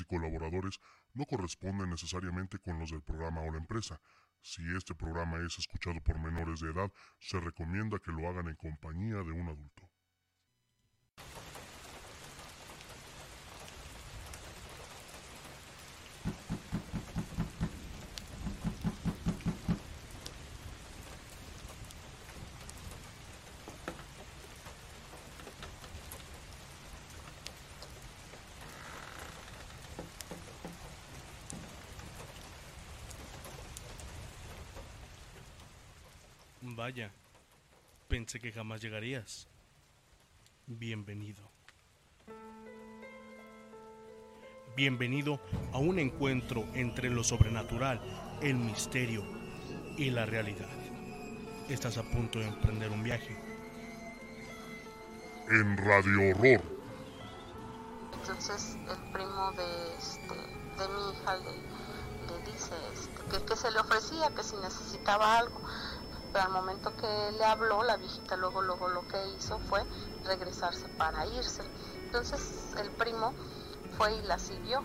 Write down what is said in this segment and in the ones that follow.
y colaboradores no corresponden necesariamente con los del programa o la empresa. Si este programa es escuchado por menores de edad, se recomienda que lo hagan en compañía de un adulto. Vaya, pensé que jamás llegarías. Bienvenido. Bienvenido a un encuentro entre lo sobrenatural, el misterio y la realidad. Estás a punto de emprender un viaje. En Radio Horror. Entonces el primo de, este, de mi hija le, le dice este, que, que se le ofrecía, que si necesitaba algo pero al momento que le habló, la viejita luego, luego lo que hizo fue regresarse para irse. Entonces el primo fue y la siguió,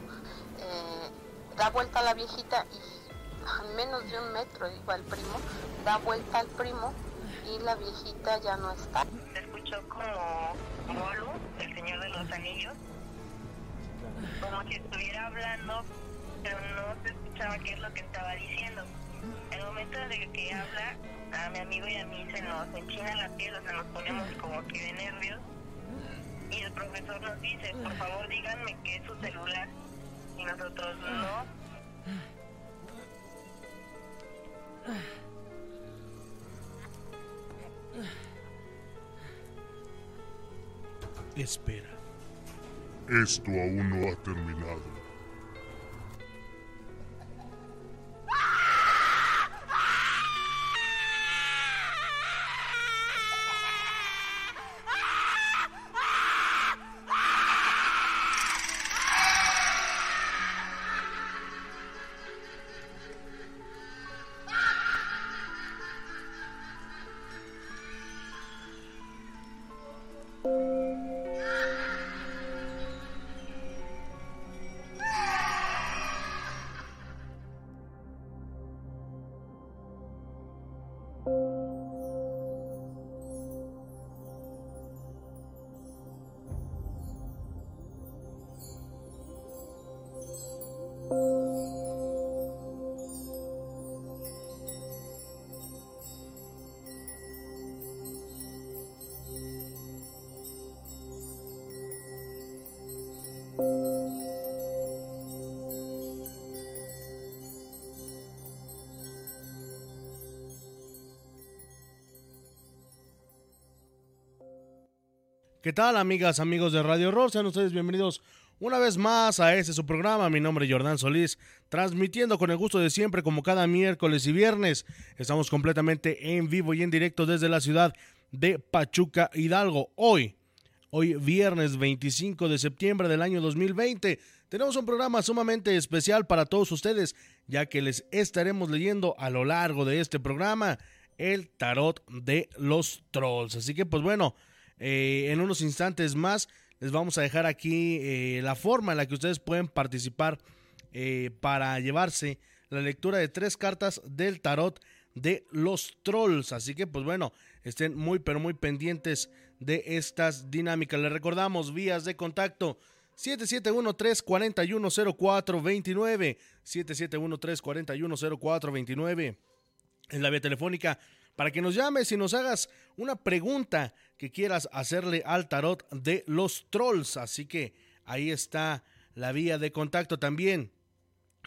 eh, da vuelta a la viejita y a menos de un metro iba el primo, da vuelta al primo y la viejita ya no está. Se escuchó como Molu, el señor de los anillos, como si estuviera hablando, pero no se escuchaba qué es lo que estaba diciendo. El momento de que habla, a mi amigo y a mí se nos enchina la piel, o sea, nos ponemos como que de nervios. Y el profesor nos dice, por favor díganme qué es su celular. Y nosotros no. Espera. Esto aún no ha terminado. ¿Qué tal, amigas, amigos de Radio Horror? Sean ustedes bienvenidos una vez más a este su programa. Mi nombre es Jordán Solís, transmitiendo con el gusto de siempre, como cada miércoles y viernes. Estamos completamente en vivo y en directo desde la ciudad de Pachuca, Hidalgo. Hoy, hoy viernes 25 de septiembre del año 2020, tenemos un programa sumamente especial para todos ustedes, ya que les estaremos leyendo a lo largo de este programa el tarot de los trolls. Así que, pues bueno. Eh, en unos instantes más les vamos a dejar aquí eh, la forma en la que ustedes pueden participar eh, para llevarse la lectura de tres cartas del tarot de los trolls. Así que pues bueno, estén muy pero muy pendientes de estas dinámicas. Les recordamos vías de contacto 771-341-0429. 771-341-0429. En la vía telefónica para que nos llames y nos hagas una pregunta que quieras hacerle al tarot de los trolls. Así que ahí está la vía de contacto también.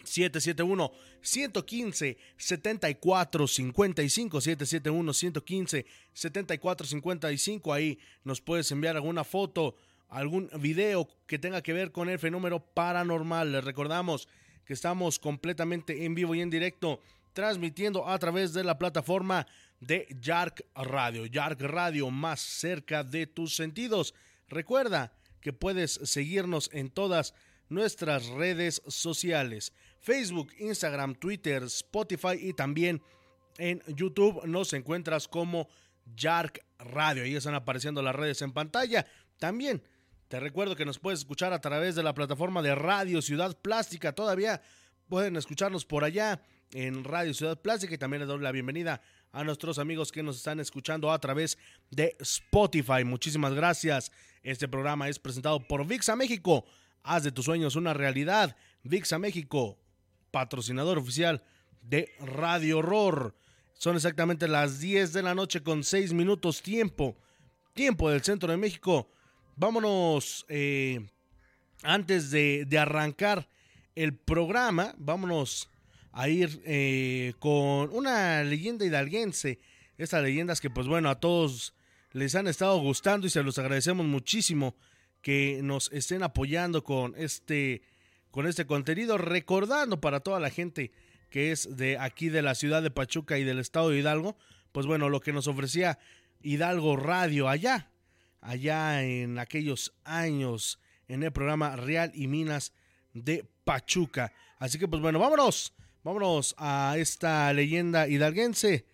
771 115 74 55 771 115 74 55 ahí nos puedes enviar alguna foto algún video que tenga que ver con el fenómeno paranormal les recordamos que estamos completamente en vivo y en directo transmitiendo a través de la plataforma de Yark Radio. Yark Radio más cerca de tus sentidos. Recuerda que puedes seguirnos en todas nuestras redes sociales. Facebook, Instagram, Twitter, Spotify y también en YouTube nos encuentras como Yark Radio. Ahí están apareciendo las redes en pantalla. También Te recuerdo que nos puedes escuchar a través de la plataforma de Radio Ciudad Plástica. Todavía pueden escucharnos por allá en Radio Ciudad Plástica y también les doy la bienvenida a nuestros amigos que nos están escuchando a través de Spotify. Muchísimas gracias. Este programa es presentado por VIXA México. Haz de tus sueños una realidad. VIXA México, patrocinador oficial de Radio Horror. Son exactamente las 10 de la noche con 6 minutos tiempo. Tiempo del centro de México vámonos, eh, antes de, arrancar el programa, vámonos a ir eh, con una leyenda hidalguense. Estas leyendas que pues bueno, a todos les han estado gustando y se los agradecemos muchísimo que nos estén apoyando con este, con este contenido, recordando para toda la gente que es de aquí de la ciudad de Pachuca y del estado de Hidalgo, pues bueno, lo que nos ofrecía Hidalgo Radio allá allá en aquellos años en el programa Real y Minas de Pachuca. Así que pues bueno, vámonos, vámonos a esta leyenda hidalguense.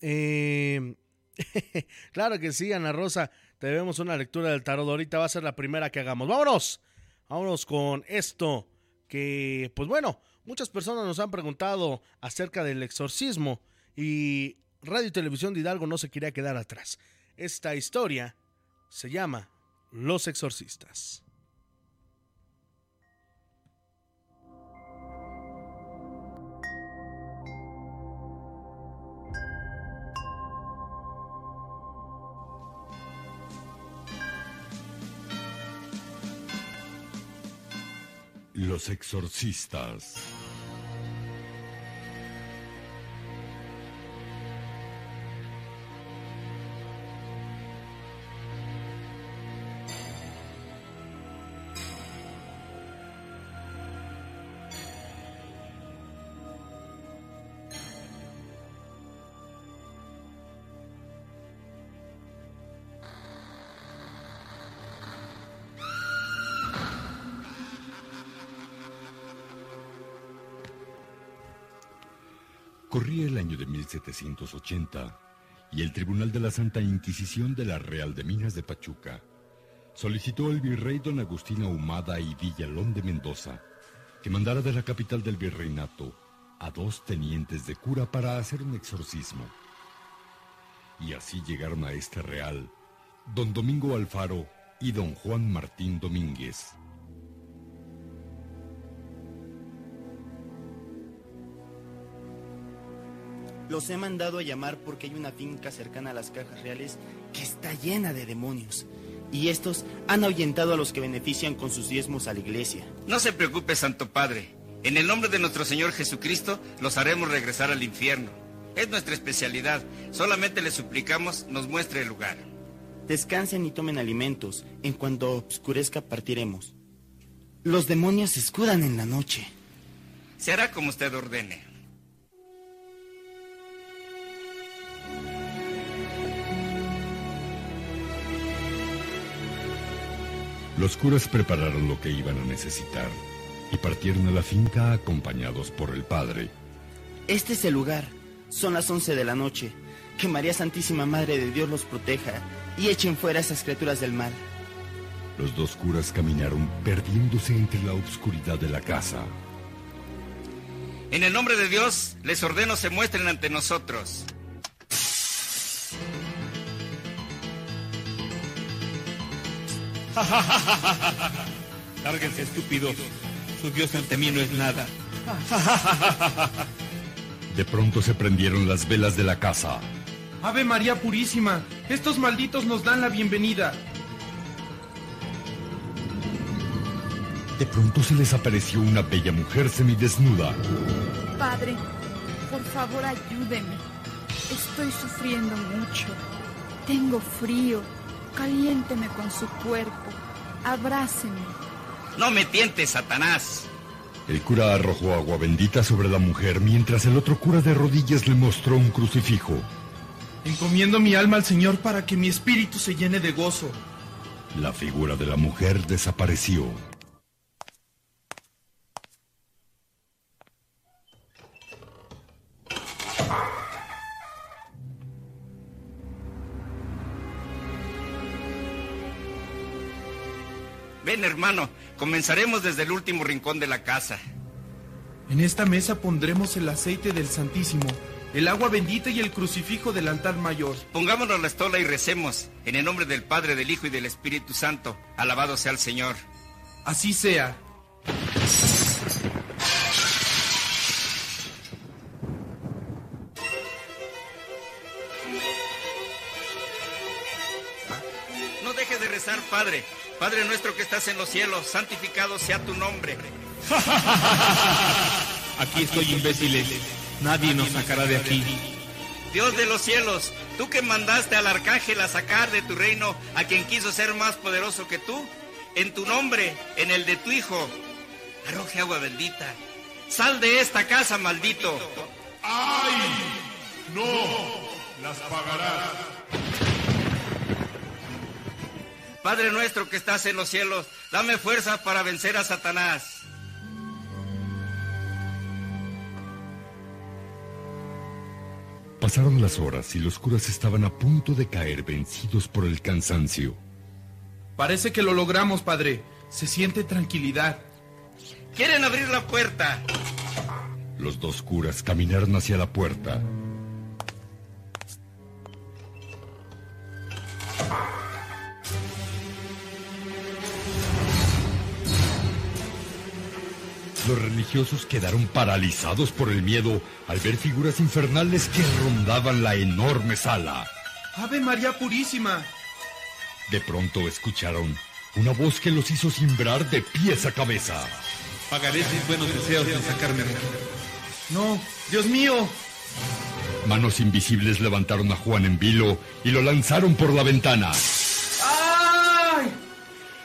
Eh, claro que sí, Ana Rosa, te debemos una lectura del tarot. Ahorita va a ser la primera que hagamos. Vámonos, vámonos con esto que pues bueno, muchas personas nos han preguntado acerca del exorcismo y Radio y Televisión de Hidalgo no se quería quedar atrás. Esta historia se llama Los Exorcistas. Los Exorcistas. El año de 1780 y el Tribunal de la Santa Inquisición de la Real de Minas de Pachuca solicitó al virrey don Agustín Ahumada y Villalón de Mendoza que mandara de la capital del virreinato a dos tenientes de cura para hacer un exorcismo. Y así llegaron a este real don Domingo Alfaro y don Juan Martín Domínguez. Los he mandado a llamar porque hay una finca cercana a las cajas reales que está llena de demonios. Y estos han ahuyentado a los que benefician con sus diezmos a la iglesia. No se preocupe, Santo Padre. En el nombre de nuestro Señor Jesucristo los haremos regresar al infierno. Es nuestra especialidad. Solamente le suplicamos nos muestre el lugar. Descansen y tomen alimentos. En cuanto oscurezca partiremos. Los demonios se escudan en la noche. Se hará como usted ordene. Los curas prepararon lo que iban a necesitar y partieron a la finca acompañados por el padre. Este es el lugar. Son las once de la noche. Que María Santísima Madre de Dios los proteja y echen fuera a esas criaturas del mal. Los dos curas caminaron perdiéndose entre la oscuridad de la casa. En el nombre de Dios, les ordeno se muestren ante nosotros. Lárguense, estúpidos. Su Dios ante mí no es nada. De pronto se prendieron las velas de la casa. Ave María Purísima, estos malditos nos dan la bienvenida. De pronto se les apareció una bella mujer semidesnuda. Padre, por favor ayúdeme. Estoy sufriendo mucho. Tengo frío. Caliénteme con su cuerpo. Abráceme. No me tientes, Satanás. El cura arrojó agua bendita sobre la mujer mientras el otro cura de rodillas le mostró un crucifijo. Encomiendo mi alma al Señor para que mi espíritu se llene de gozo. La figura de la mujer desapareció. Ven, hermano, comenzaremos desde el último rincón de la casa. En esta mesa pondremos el aceite del Santísimo, el agua bendita y el crucifijo del altar mayor. Pongámonos la estola y recemos, en el nombre del Padre, del Hijo y del Espíritu Santo. Alabado sea el Señor. Así sea. No deje de rezar, Padre. Padre nuestro que estás en los cielos, santificado sea tu nombre. Aquí estoy, imbéciles. Nadie nos sacará de aquí. Dios de los cielos, tú que mandaste al arcángel a sacar de tu reino a quien quiso ser más poderoso que tú, en tu nombre, en el de tu hijo, arroje agua bendita. Sal de esta casa, maldito. ¡Ay! ¡No! Las pagarás. Padre nuestro que estás en los cielos, dame fuerza para vencer a Satanás. Pasaron las horas y los curas estaban a punto de caer vencidos por el cansancio. Parece que lo logramos, padre. Se siente tranquilidad. Quieren abrir la puerta. Los dos curas caminaron hacia la puerta. Los religiosos quedaron paralizados por el miedo al ver figuras infernales que rondaban la enorme sala. Ave María Purísima. De pronto escucharon una voz que los hizo cimbrar de pies a cabeza. Pagaré tus buenos deseos en sacarme de aquí. No, Dios mío. Manos invisibles levantaron a Juan en vilo y lo lanzaron por la ventana. ¡Ay!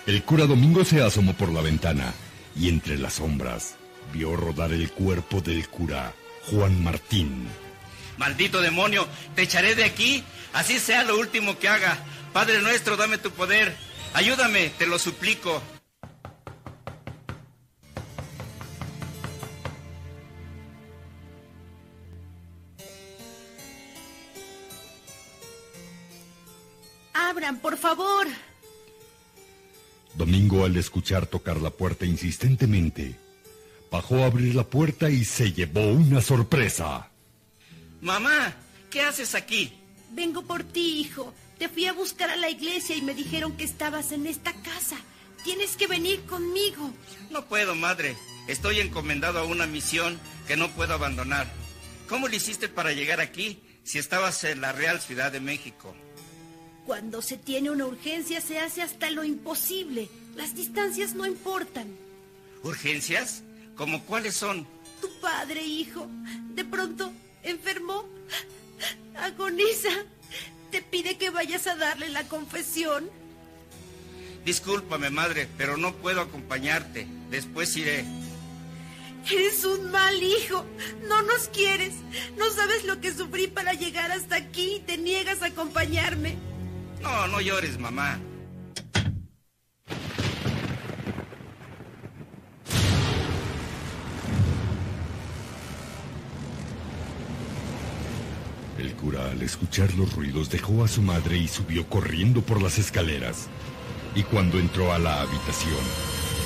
El cura Domingo se asomó por la ventana y entre las sombras vio rodar el cuerpo del cura Juan Martín. Maldito demonio, te echaré de aquí, así sea lo último que haga. Padre nuestro, dame tu poder. Ayúdame, te lo suplico. Abran, por favor. Domingo, al escuchar tocar la puerta insistentemente, bajó a abrir la puerta y se llevó una sorpresa. Mamá, ¿qué haces aquí? Vengo por ti, hijo. Te fui a buscar a la iglesia y me dijeron que estabas en esta casa. Tienes que venir conmigo. No puedo, madre. Estoy encomendado a una misión que no puedo abandonar. ¿Cómo le hiciste para llegar aquí si estabas en la Real Ciudad de México? Cuando se tiene una urgencia se hace hasta lo imposible. Las distancias no importan. ¿Urgencias? ¿Cómo cuáles son? Tu padre, hijo, de pronto enfermó, agoniza. Te pide que vayas a darle la confesión. Discúlpame, madre, pero no puedo acompañarte. Después iré. Eres un mal hijo. No nos quieres. No sabes lo que sufrí para llegar hasta aquí y te niegas a acompañarme. No, no llores, mamá. El cura, al escuchar los ruidos, dejó a su madre y subió corriendo por las escaleras. Y cuando entró a la habitación,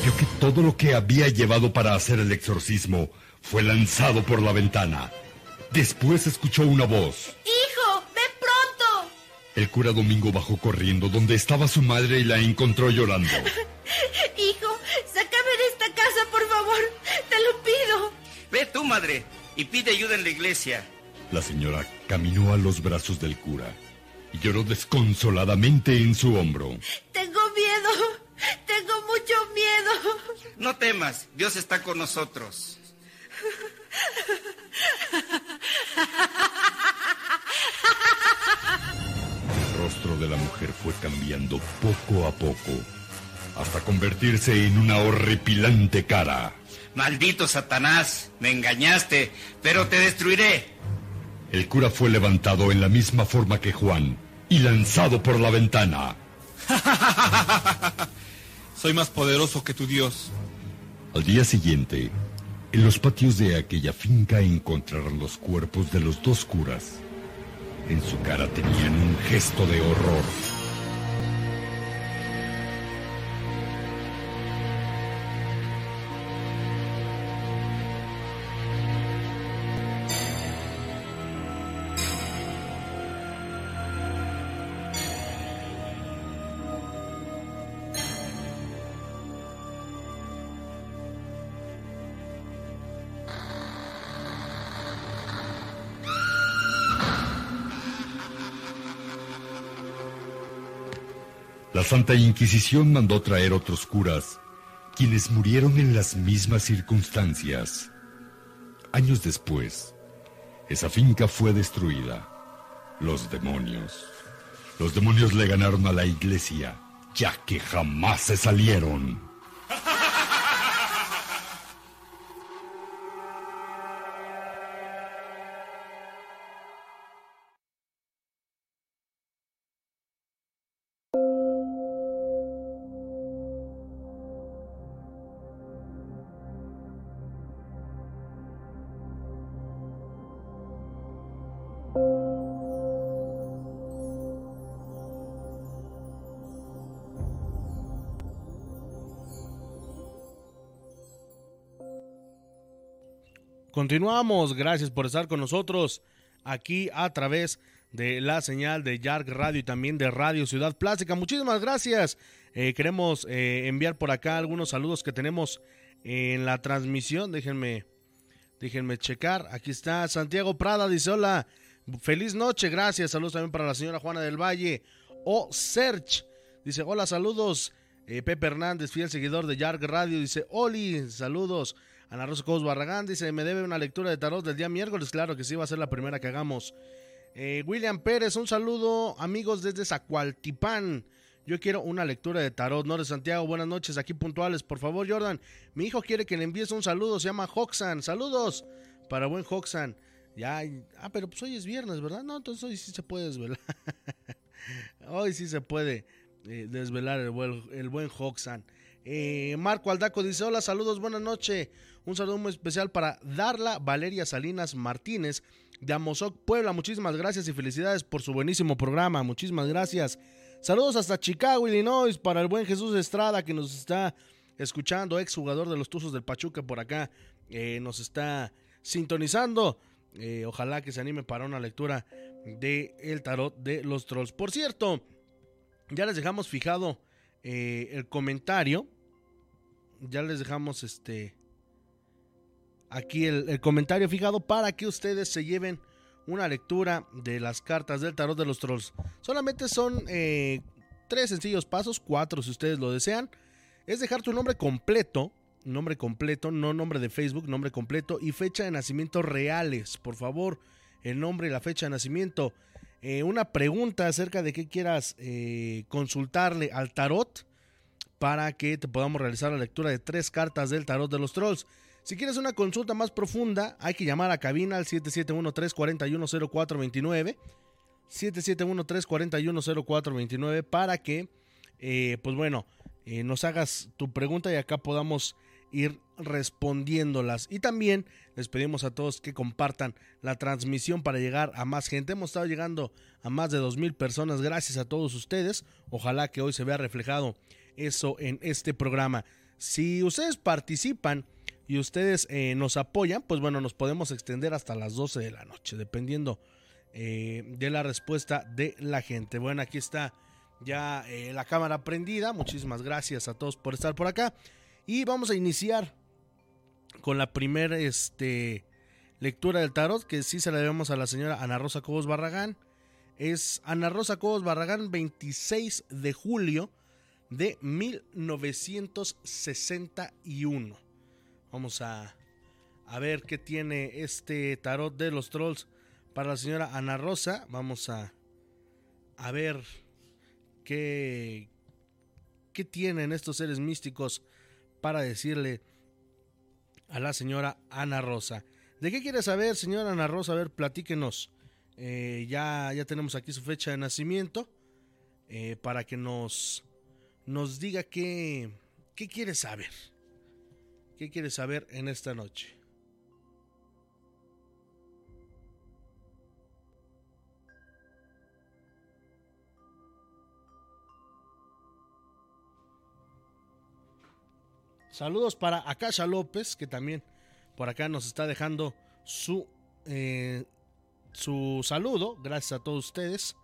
vio que todo lo que había llevado para hacer el exorcismo fue lanzado por la ventana. Después escuchó una voz. El cura Domingo bajó corriendo donde estaba su madre y la encontró llorando. Hijo, sácame de esta casa, por favor. Te lo pido. Ve tú, madre, y pide ayuda en la iglesia. La señora caminó a los brazos del cura y lloró desconsoladamente en su hombro. Tengo miedo. Tengo mucho miedo. No temas, Dios está con nosotros. rostro de la mujer fue cambiando poco a poco hasta convertirse en una horripilante cara. Maldito Satanás, me engañaste, pero te destruiré. El cura fue levantado en la misma forma que Juan y lanzado por la ventana. Soy más poderoso que tu Dios. Al día siguiente, en los patios de aquella finca encontraron los cuerpos de los dos curas. En su cara tenían un gesto de horror. La Santa Inquisición mandó traer otros curas, quienes murieron en las mismas circunstancias. Años después, esa finca fue destruida. Los demonios. Los demonios le ganaron a la iglesia, ya que jamás se salieron. Continuamos, gracias por estar con nosotros aquí a través de la señal de Yark Radio y también de Radio Ciudad Plástica. Muchísimas gracias. Eh, queremos eh, enviar por acá algunos saludos que tenemos en la transmisión. Déjenme, déjenme checar. Aquí está Santiago Prada, dice hola, feliz noche, gracias. Saludos también para la señora Juana del Valle. O Search, dice hola, saludos. Eh, Pepe Hernández, fiel seguidor de Yark Radio, dice Oli, saludos. Ana Rosa Cobos Barragán dice, me debe una lectura de tarot del día miércoles. Claro que sí, va a ser la primera que hagamos. Eh, William Pérez, un saludo amigos desde Zacualtipán. Yo quiero una lectura de tarot. No de Santiago, buenas noches, aquí puntuales. Por favor, Jordan, mi hijo quiere que le envíes un saludo, se llama Hoxan. Saludos para buen Hoxan. Ya, ah, pero pues hoy es viernes, ¿verdad? No, entonces hoy sí se puede desvelar. hoy sí se puede eh, desvelar el buen, Hoxan. Eh, Marco Aldaco dice, hola, saludos, buenas noches. Un saludo muy especial para Darla Valeria Salinas Martínez de Amozoc, Puebla. Muchísimas gracias y felicidades por su buenísimo programa. Muchísimas gracias. Saludos hasta Chicago, Illinois, para el buen Jesús Estrada que nos está escuchando, ex jugador de los Tuzos del Pachuca por acá, eh, nos está sintonizando. Eh, ojalá que se anime para una lectura de El Tarot de los Trolls. Por cierto, ya les dejamos fijado eh, el comentario. Ya les dejamos este aquí el, comentario fijado para que ustedes se lleven una lectura de las cartas del tarot de los trolls. Solamente son eh, tres sencillos pasos, cuatro si ustedes lo desean. Es dejar tu nombre completo, nombre completo, no nombre de Facebook, nombre completo y fecha de nacimiento reales. Por favor, el nombre y la fecha de nacimiento. Eh, una pregunta acerca de qué quieras eh, consultarle al tarot para que te podamos realizar la lectura de tres cartas del tarot de los trolls. Si quieres una consulta más profunda, hay que llamar a cabina al 771-341-0429. 771-341-0429 para que, eh, pues bueno, eh, nos hagas tu pregunta y acá podamos ir respondiéndolas. Y también les pedimos a todos que compartan la transmisión para llegar a más gente. Hemos estado llegando a más de 2.000 personas gracias a todos ustedes. Ojalá que hoy se vea reflejado eso en este programa. Si ustedes participan y ustedes eh, nos apoyan, pues bueno, nos podemos extender hasta las 12 de la noche, dependiendo eh, de la respuesta de la gente. Bueno, aquí está ya eh, la cámara prendida. Muchísimas gracias a todos por estar por acá. Y vamos a iniciar con la primera este, lectura del tarot, que sí se la debemos a la señora Ana Rosa Cobos Barragán. Es Ana Rosa Cobos Barragán, 26 de julio de 1961. Vamos a, a ver qué tiene este tarot de los trolls para la señora Ana Rosa. Vamos a, a ver qué, qué tienen estos seres místicos para decirle a la señora Ana Rosa. ¿De qué quiere saber, señora Ana Rosa? A ver, platíquenos. Eh, ya, ya tenemos aquí su fecha de nacimiento eh, para que nos, nos diga qué, qué quiere saber. ¿Qué quieres saber en esta noche? Saludos para Akasha López, que también por acá nos está dejando su, eh, su saludo. Gracias a todos ustedes.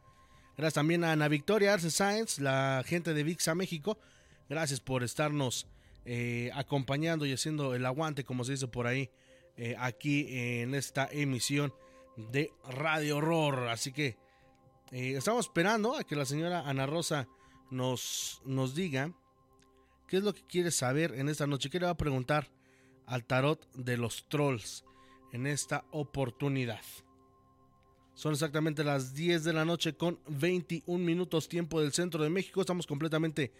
Gracias también a Ana Victoria Arce Science, la gente de VIXA México. Gracias por estarnos eh, acompañando y haciendo el aguante, como se dice por ahí, eh, aquí en esta emisión de Radio Horror. Así que eh, estamos esperando a que la señora Ana Rosa nos, nos diga qué es lo que quiere saber en esta noche. ¿Qué le va a preguntar al tarot de los trolls en esta oportunidad? Son exactamente las 10 de la noche con 21 minutos tiempo del centro de México. Estamos completamente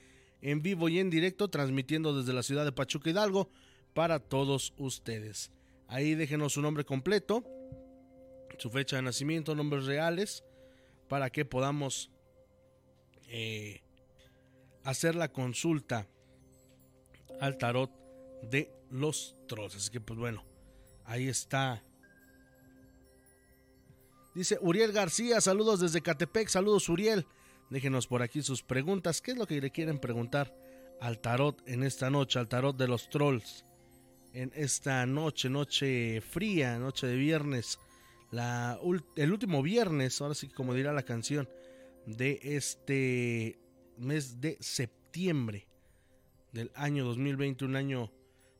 en vivo y en directo transmitiendo desde la ciudad de Pachuca Hidalgo para todos ustedes. Ahí déjenos su nombre completo, su fecha de nacimiento, nombres reales, para que podamos eh, hacer la consulta al tarot de los trolls. Así que pues bueno, ahí está. Dice Uriel García, saludos desde Catepec, saludos Uriel. Déjenos por aquí sus preguntas. ¿Qué es lo que le quieren preguntar al tarot en esta noche, al tarot de los trolls? En esta noche, noche fría, noche de viernes, el último viernes, ahora sí como dirá la canción, de este mes de septiembre del año 2020, un año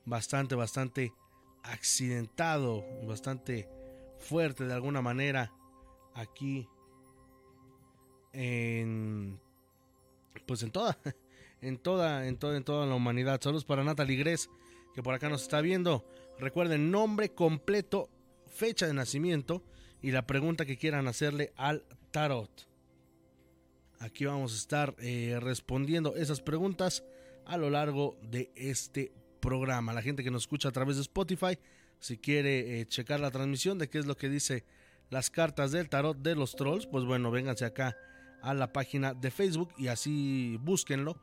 bastante, bastante accidentado, bastante fuerte de alguna manera aquí en pues en toda en toda en en toda la humanidad. Saludos para Natalie Gres que por acá nos está viendo. Recuerden nombre completo, fecha de nacimiento y la pregunta que quieran hacerle al tarot. Aquí vamos a estar eh, respondiendo esas preguntas a lo largo de este programa. La gente que nos escucha a través de Spotify, si quiere eh, checar la transmisión de qué es lo que dice las cartas del tarot de los trolls, pues bueno, vénganse acá a la página de Facebook y así búsquenlo.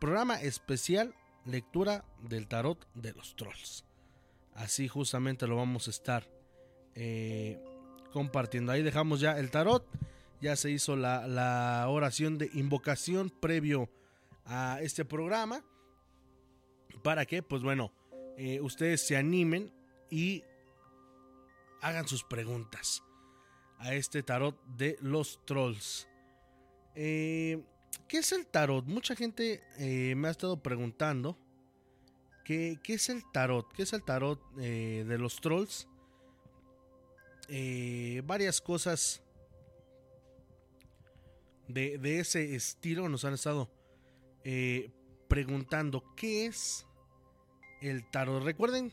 Programa especial lectura del tarot de los trolls. Así justamente lo vamos a estar eh, compartiendo. Ahí dejamos ya el tarot. Ya se hizo la, oración de invocación previo a este programa. Para que, pues bueno, eh, ustedes se animen y hagan sus preguntas a este tarot de los trolls. Eh, ¿Qué es el tarot? Mucha gente eh, me ha estado preguntando ¿qué, ¿qué, es el tarot? ¿Qué es el tarot eh, de los trolls? varias cosas de, de, ese estilo nos han estado preguntando ¿qué es el tarot? Recuerden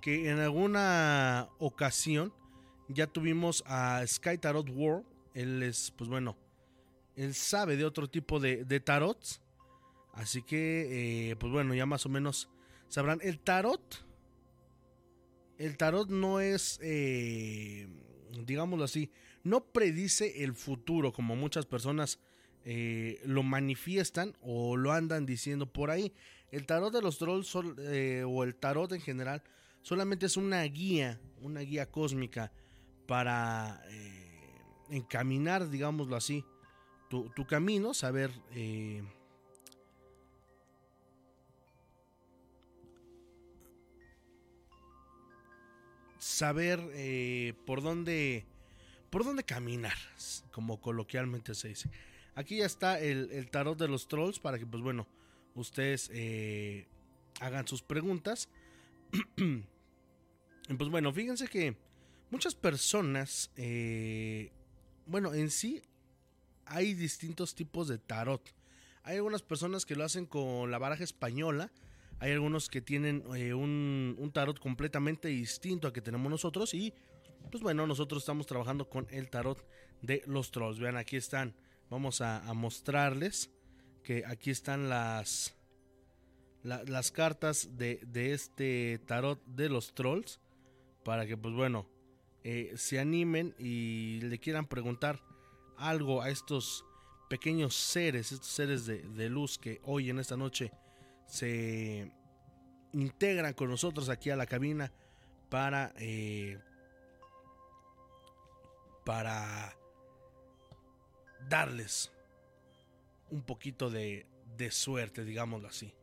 que en alguna ocasión ya tuvimos a Sky Tarot World. Él es, pues bueno, él sabe de otro tipo de, de tarots. Así que, eh, pues bueno, ya más o menos sabrán. El tarot, el tarot no es, eh, digámoslo así, no predice el futuro como muchas personas eh, lo manifiestan o lo andan diciendo por ahí. El tarot de los trolls o el tarot en general solamente es una guía, una guía cósmica para eh, encaminar, digámoslo así, tu, camino, saber eh, saber eh, por dónde por dónde caminar, como coloquialmente se dice. Aquí ya está el, tarot de los trolls para que, pues bueno, ustedes hagan sus preguntas. pues bueno, fíjense que muchas personas, eh, bueno, en sí hay distintos tipos de tarot. Hay algunas personas que lo hacen con la baraja española. Hay algunos que tienen eh, un, tarot completamente distinto a que tenemos nosotros. Y pues bueno, nosotros estamos trabajando con el tarot de los trolls. Vean, aquí están. Vamos a, mostrarles que aquí están las, las cartas de, de este tarot de los trolls. Para que pues bueno, eh, se animen y le quieran preguntar algo a estos pequeños seres, estos seres de, luz que hoy en esta noche se integran con nosotros aquí a la cabina para eh, para darles un poquito de, de suerte, digámoslo así.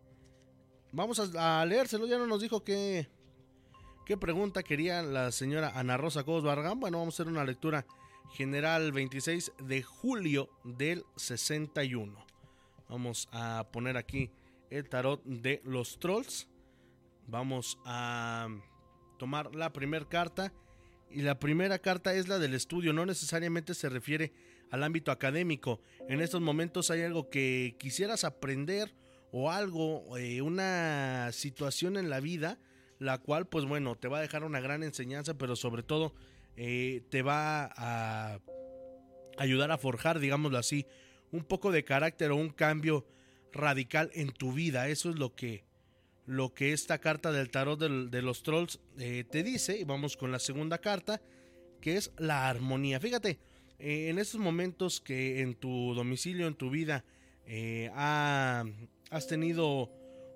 Vamos a, leérselo, ya no nos dijo que ¿Qué pregunta quería la señora Ana Rosa Cobos? Bueno, vamos a hacer una lectura general 26 de julio del 61. Vamos a poner aquí el tarot de los trolls. Vamos a tomar la primera carta. Y la primera carta es la del estudio. No necesariamente se refiere al ámbito académico. En estos momentos hay algo que quisieras aprender o algo, eh, una situación en la vida, la cual pues bueno, te va a dejar una gran enseñanza, pero sobre todo eh, te va a ayudar a forjar, digámoslo así, un poco de carácter o un cambio radical en tu vida. Eso es lo que, lo que esta carta del tarot de los trolls eh, te dice. Y vamos con la segunda carta, que es la armonía. Fíjate, eh, en estos momentos que en tu domicilio, en tu vida, has tenido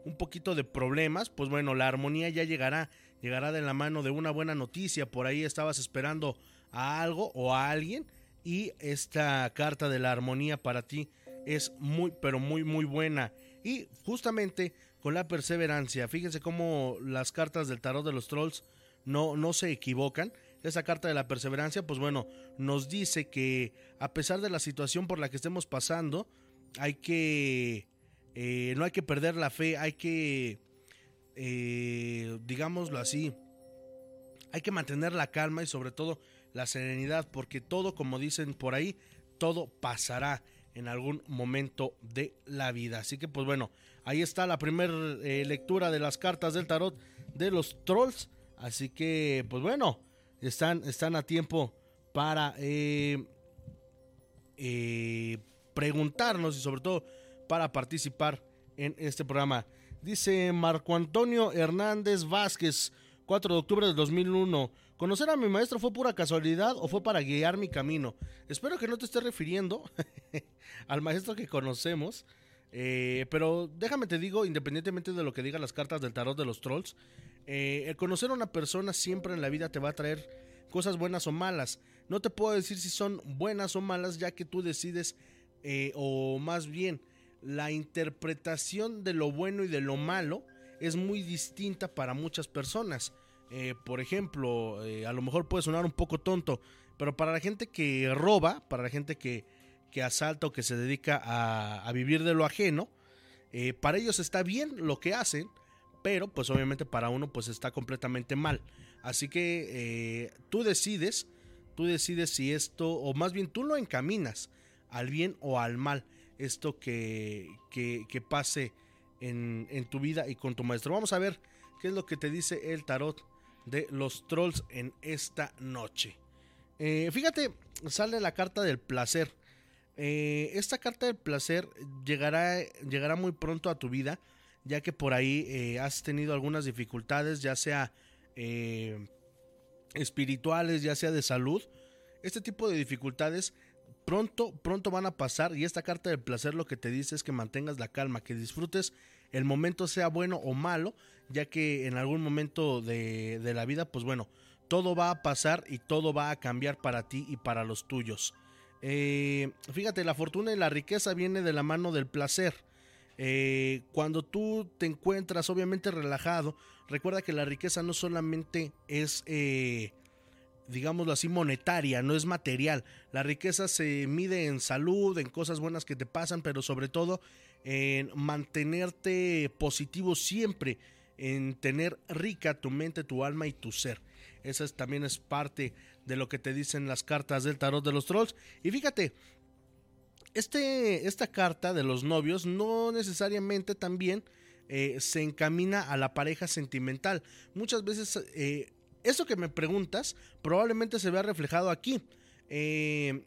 un poquito de problemas, pues bueno, la armonía ya llegará, llegará de la mano de una buena noticia. Por ahí estabas esperando a algo o a alguien y esta carta de la armonía para ti es muy, pero muy, muy buena. Y justamente con la perseverancia, fíjense cómo las cartas del tarot de los trolls no, no se equivocan. Esa carta de la perseverancia, pues bueno, nos dice que a pesar de la situación por la que estemos pasando, hay que, eh, no hay que perder la fe, hay que, eh, digámoslo así, hay que mantener la calma y sobre todo la serenidad, porque todo, como dicen por ahí, todo pasará en algún momento de la vida. Así que pues bueno, ahí está la primera eh, lectura de las cartas del tarot de los trolls. Así que pues bueno, están, están a tiempo para eh, eh, preguntarnos y sobre todo para participar en este programa. Dice Marco Antonio Hernández Vázquez, 4 de octubre del 2001. ¿Conocer a mi maestro fue pura casualidad o fue para guiar mi camino? Espero que no te estés refiriendo al maestro que conocemos. Eh, pero déjame te digo, independientemente de lo que digan las cartas del tarot de los trolls, eh, el conocer a una persona siempre en la vida te va a traer cosas buenas o malas. No te puedo decir si son buenas o malas, ya que tú decides, eh, o más bien, la interpretación de lo bueno y de lo malo es muy distinta para muchas personas. Eh, por ejemplo, eh, a lo mejor puede sonar un poco tonto, pero para la gente que roba, para la gente que, que asalta o que se dedica a, vivir de lo ajeno, eh, para ellos está bien lo que hacen, pero pues obviamente para uno pues está completamente mal. Así que tú decides, tú decides si esto, o más bien tú lo encaminas al bien o al mal, esto que, que, pase en, en tu vida y con tu maestro. Vamos a ver qué es lo que te dice el tarot de los trolls en esta noche. Eh, fíjate, sale la carta del placer. Eh, esta carta del placer llegará, llegará muy pronto a tu vida, ya que por ahí eh, has tenido algunas dificultades, ya sea espirituales, ya sea de salud. Este tipo de dificultades pronto, pronto van a pasar y esta carta del placer lo que te dice es que mantengas la calma, que disfrutes el momento sea bueno o malo, ya que en algún momento de, la vida, pues bueno, todo va a pasar y todo va a cambiar para ti y para los tuyos. Eh, fíjate, la fortuna y la riqueza viene de la mano del placer. Eh, cuando tú te encuentras obviamente relajado, recuerda que la riqueza no solamente es, eh, digámoslo así, monetaria, no es material. La riqueza se mide en salud, en cosas buenas que te pasan, pero sobre todo en mantenerte positivo siempre, en tener rica tu mente, tu alma y tu ser. Esa también es parte de lo que te dicen las cartas del tarot de los trolls. Y fíjate, este, esta carta de los novios no necesariamente también eh, se encamina a la pareja sentimental. Muchas veces eh, eso que me preguntas probablemente se vea reflejado aquí. Eh,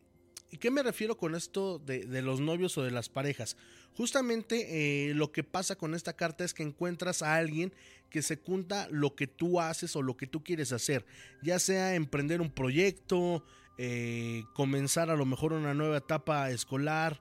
¿Y qué me refiero con esto de, los novios o de las parejas? Justamente eh, lo que pasa con esta carta es que encuentras a alguien que secunda lo que tú haces o lo que tú quieres hacer, ya sea emprender un proyecto, eh, comenzar a lo mejor una nueva etapa escolar,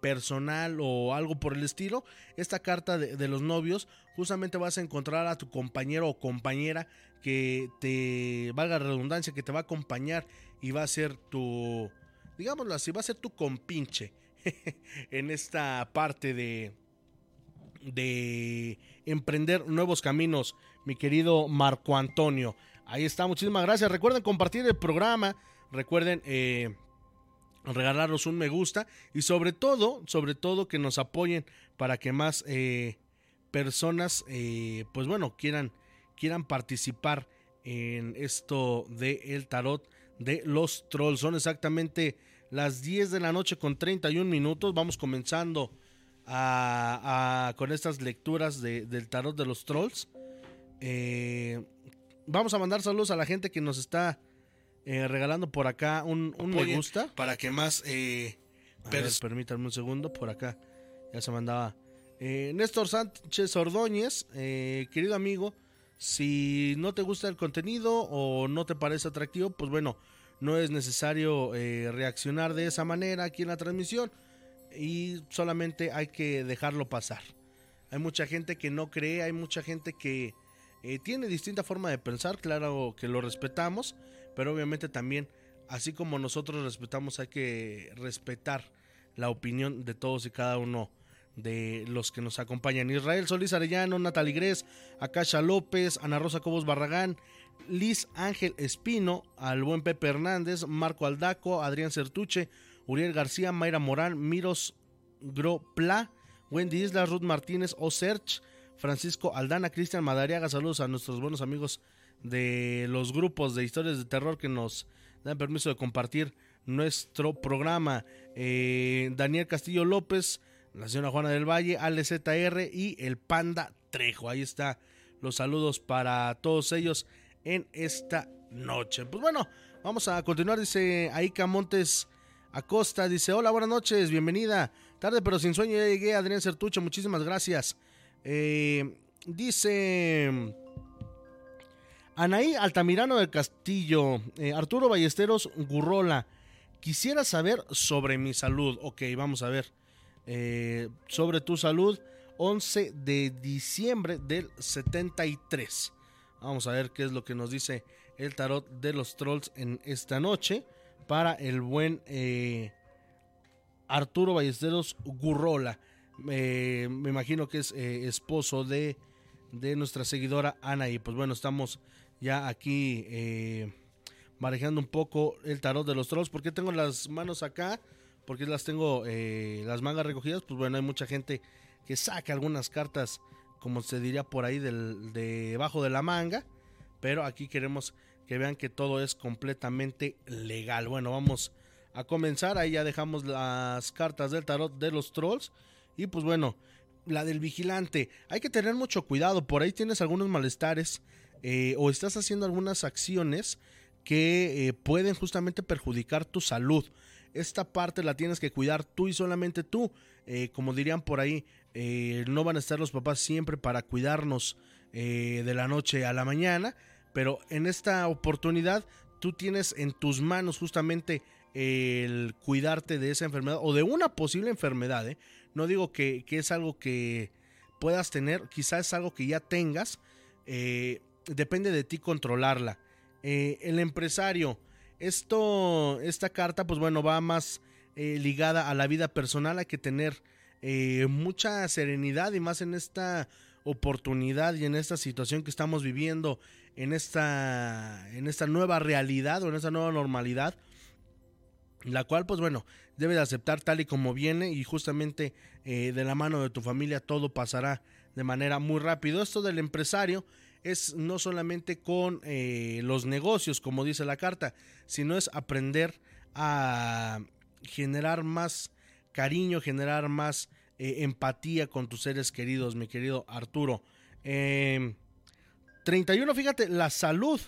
personal o algo por el estilo, esta carta de, los novios, justamente vas a encontrar a tu compañero o compañera que te, valga la redundancia, que te va a acompañar y va a ser tu, digámoslo así, va a ser tu compinche en esta parte de, de emprender nuevos caminos, mi querido Marco Antonio. Ahí está, muchísimas gracias. Recuerden compartir el programa, recuerden eh, regalarnos un me gusta y sobre todo, sobre todo que nos apoyen para que más eh, personas, eh, pues bueno, quieran, quieran participar en esto de el tarot de los trolls. Son exactamente las 10 de la noche con 31 minutos. Vamos comenzando a, con estas lecturas del tarot de los trolls. Eh, vamos a mandar saludos a la gente que nos está eh, regalando por acá un, me gusta. Para que más... Eh, permítanme un segundo, por acá ya se mandaba. Eh, Néstor Sánchez Ordóñez, querido amigo, si no te gusta el contenido o no te parece atractivo, pues bueno, no es necesario reaccionar de esa manera aquí en la transmisión y solamente hay que dejarlo pasar. Hay mucha gente que no cree, hay mucha gente que eh, tiene distinta forma de pensar, claro que lo respetamos, pero obviamente también, así como nosotros respetamos, hay que respetar la opinión de todos y cada uno de los que nos acompañan. Israel Solís Arellano, Natalie Gres, Akasha López, Ana Rosa Cobos Barragán, Liz Ángel Espino, al buen Pepe Hernández, Marco Aldaco, Adrián Certuche, Uriel García, Mayra Morán, Miros Gropla, Wendy Isla, Ruth Martínez, Oserch, Francisco Aldana, Cristian Madariaga, saludos a nuestros buenos amigos de los grupos de historias de terror que nos dan permiso de compartir nuestro programa. Eh, Daniel Castillo López, la señora Juana del Valle, ZR y el Panda Trejo. Ahí está los saludos para todos ellos en esta noche. Pues bueno, vamos a continuar, dice Aika Montes Acosta dice, hola, buenas noches, bienvenida. Tarde pero sin sueño, ya llegué, Adrián Certucho, muchísimas gracias. Eh, dice Anaí Altamirano del Castillo, eh, Arturo Ballesteros Gurrola, quisiera saber sobre mi salud. Ok, vamos a ver. Eh, sobre tu salud, 11 de diciembre del 73. Vamos a ver qué es lo que nos dice el tarot de los trolls en esta noche para el buen eh, Arturo Ballesteros Gurrola. me imagino que es eh, esposo de, de, nuestra seguidora Ana. Y pues bueno, estamos ya aquí eh, manejando un poco el tarot de los trolls. porque tengo las manos acá? Porque las tengo las mangas recogidas. Pues bueno, hay mucha gente que saca algunas cartas, como se diría por ahí, del, debajo de la manga. Pero aquí queremos que vean que todo es completamente legal. Bueno, vamos a comenzar. Ahí ya dejamos las cartas del tarot de los trolls. Y pues bueno, la del vigilante. Hay que tener mucho cuidado. Por ahí tienes algunos malestares eh, o estás haciendo algunas acciones que eh, pueden justamente perjudicar tu salud. Esta parte la tienes que cuidar tú y solamente tú. Eh, como dirían por ahí, no van a estar los papás siempre para cuidarnos de la noche a la mañana pero en esta oportunidad tú tienes en tus manos justamente el cuidarte de esa enfermedad o de una posible enfermedad. ¿eh? No digo que, es algo que puedas tener, quizás es algo que ya tengas, eh, depende de ti controlarla. Eh, el empresario, esto, esta carta, pues bueno, va más ligada a la vida personal, hay que tener mucha serenidad y más en esta oportunidad y en esta situación que estamos viviendo en esta, en esta nueva realidad o en esta nueva normalidad, la cual pues bueno, debe de aceptar tal y como viene y justamente eh, de la mano de tu familia todo pasará de manera muy rápido. Esto del empresario es no solamente con eh, los negocios, como dice la carta, sino es aprender a generar más cariño, generar más eh, empatía con tus seres queridos, mi querido Arturo. 31, fíjate, la salud.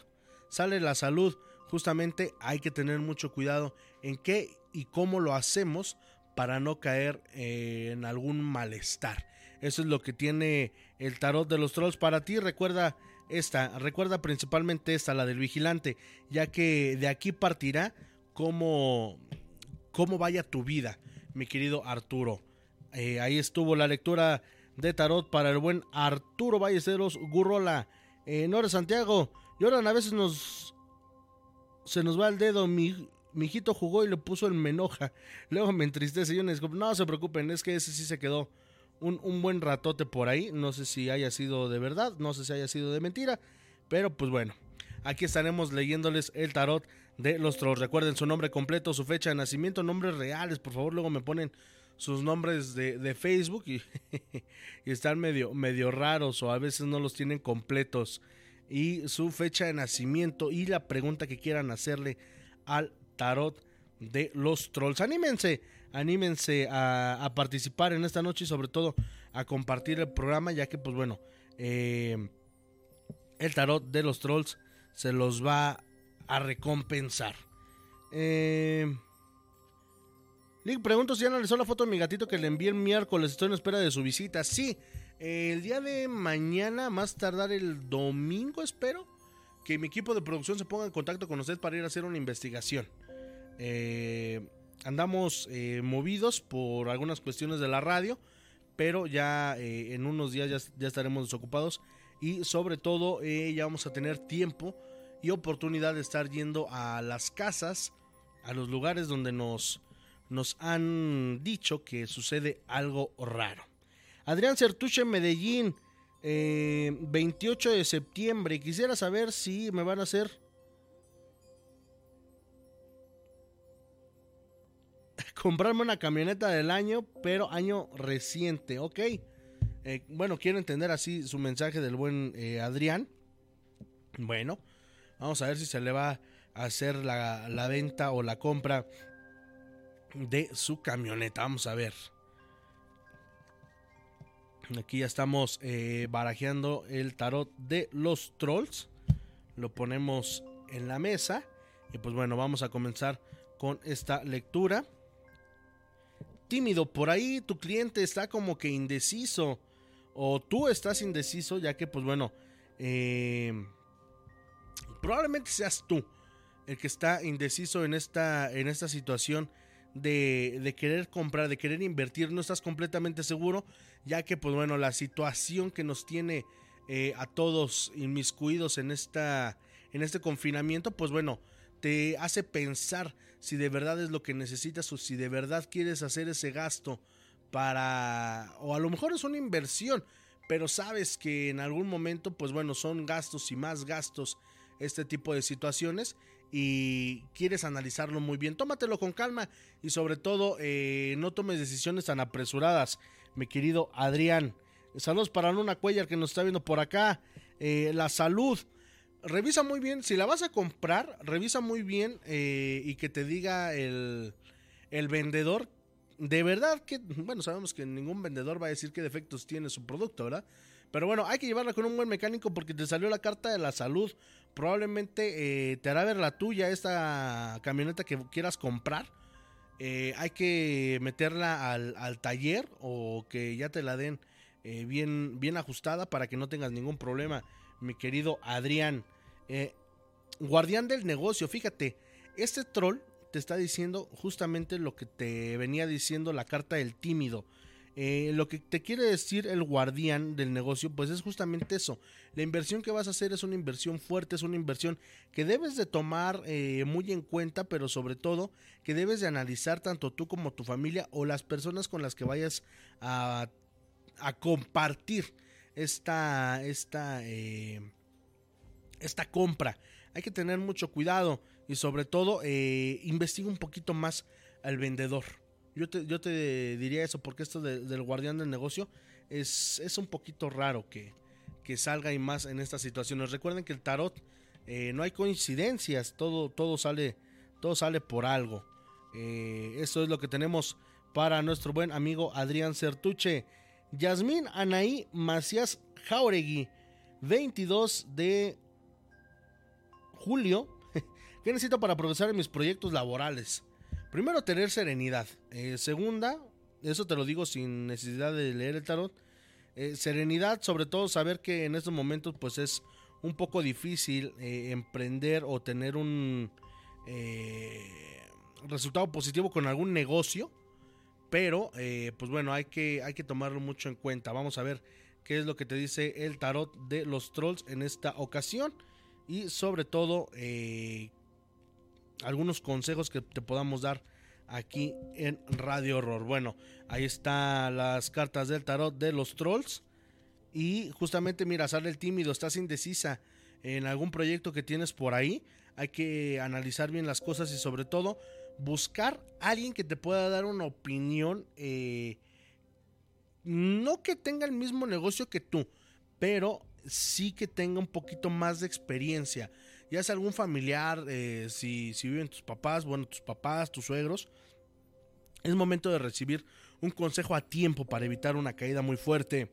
Sale la salud. Justamente hay que tener mucho cuidado en qué y cómo lo hacemos para no caer eh, en algún malestar. Eso es lo que tiene el tarot de los trolls para ti. Recuerda esta, recuerda principalmente esta, la del vigilante, ya que de aquí partirá cómo, cómo vaya tu vida, mi querido Arturo. Eh, ahí estuvo la lectura de tarot para el buen Arturo Ballesteros Gurrola. Eh, Nora Santiago, lloran, a veces nos. Se nos va el dedo. Mi, hijito jugó y le puso el menoja. Luego me entristece. Yo no se preocupen, es que ese sí se quedó un, un, buen ratote por ahí. No sé si haya sido de verdad, no sé si haya sido de mentira. Pero pues bueno, aquí estaremos leyéndoles el tarot de los trolls. Recuerden su nombre completo, su fecha de nacimiento, nombres reales. Por favor, luego me ponen sus nombres de, Facebook y, están medio, medio raros o a veces no los tienen completos. Y su fecha de nacimiento y la pregunta que quieran hacerle al tarot de los trolls. Anímense, anímense a, participar en esta noche y sobre todo a compartir el programa, ya que pues bueno, eh, el tarot de los trolls se los va a recompensar. Eh, Lick, pregunto si analizó la foto de mi gatito que le envié el miércoles. Estoy en espera de su visita. Sí, el día de mañana, más tardar el domingo, espero que mi equipo de producción se ponga en contacto con usted para ir a hacer una investigación. Eh, andamos eh, movidos por algunas cuestiones de la radio, pero ya eh, en unos días ya, ya, estaremos desocupados y sobre todo ya vamos a tener tiempo y oportunidad de estar yendo a las casas, a los lugares donde nos nos han dicho que sucede algo raro. Adrián Certuche, Medellín, eh, 28 de septiembre. Quisiera saber si me van a hacer... Comprarme una camioneta del año, pero año reciente, ok. Eh, bueno, quiero entender así su mensaje del buen eh, Adrián. Bueno, vamos a ver si se le va a hacer la, la venta o la compra de su camioneta. Vamos a ver. Aquí ya estamos eh, barajeando el tarot de los trolls. Lo ponemos en la mesa. Y pues bueno, vamos a comenzar con esta lectura. Tímido, por ahí tu cliente está como que indeciso. O tú estás indeciso, ya que pues bueno, eh, probablemente seas tú el que está indeciso en esta, en esta situación de, de, querer comprar, de querer invertir, no estás completamente seguro, ya que pues bueno, la situación que nos tiene eh, a todos inmiscuidos en, esta, en este confinamiento, pues bueno, te hace pensar si de verdad es lo que necesitas o si de verdad quieres hacer ese gasto para, o a lo mejor es una inversión, pero sabes que en algún momento, pues bueno, son gastos y más gastos este tipo de situaciones y quieres analizarlo muy bien, tómatelo con calma y sobre todo eh, no tomes decisiones tan apresuradas, mi querido Adrián. Saludos para Luna Cuellar que nos está viendo por acá. Eh, la salud. Revisa muy bien, si la vas a comprar, revisa muy bien eh, y que te diga el, el vendedor. De verdad que, bueno, sabemos que ningún vendedor va a decir qué defectos tiene su producto, ¿verdad? Pero bueno, hay que llevarla con un buen mecánico porque te salió la carta de la salud. Probablemente eh, te hará ver la tuya esta camioneta que quieras comprar. Eh, hay que meterla al, al, taller o que ya te la den eh, bien, bien ajustada para que no tengas ningún problema, mi querido Adrián. Eh, guardián del negocio, fíjate, este troll te está diciendo justamente lo que te venía diciendo la carta del tímido. Eh, lo que te quiere decir el guardián del negocio, pues es justamente eso. La inversión que vas a hacer es una inversión fuerte, es una inversión que debes de tomar eh, muy en cuenta, pero sobre todo que debes de analizar tanto tú como tu familia o las personas con las que vayas a, a compartir esta, esta, eh, esta compra. Hay que tener mucho cuidado y sobre todo eh, investiga un poquito más al vendedor. Yo te, yo te diría eso porque esto de, del guardián del negocio es, es un poquito raro que, que, salga y más en estas situaciones. Recuerden que el tarot eh, no hay coincidencias, todo, todo, sale, todo sale por algo. Eso es lo que tenemos para nuestro buen amigo Adrián Certuche. Yasmín Anaí Macías Jauregui, 22 de julio. ¿Qué necesito para progresar en mis proyectos laborales? Primero, tener serenidad. Eh, segunda, eso te lo digo sin necesidad de leer el tarot. Eh, serenidad, sobre todo saber que en estos momentos pues es un poco difícil eh, emprender o tener un resultado positivo con algún negocio. Pero, pues bueno, hay que, hay que tomarlo mucho en cuenta. Vamos a ver qué es lo que te dice el tarot de los trolls en esta ocasión. Y sobre todo, algunos consejos que te podamos dar aquí en Radio Horror. Bueno, ahí están las cartas del tarot de los trolls. Y justamente, mira, sale el tímido, estás indecisa en algún proyecto que tienes por ahí. Hay que analizar bien las cosas y sobre todo buscar a alguien que te pueda dar una opinión. Eh, no que tenga el mismo negocio que tú, pero sí que tenga un poquito más de experiencia ya sea algún familiar, eh, si, si viven tus papás, bueno, tus papás, tus suegros, es momento de recibir un consejo a tiempo para evitar una caída muy fuerte.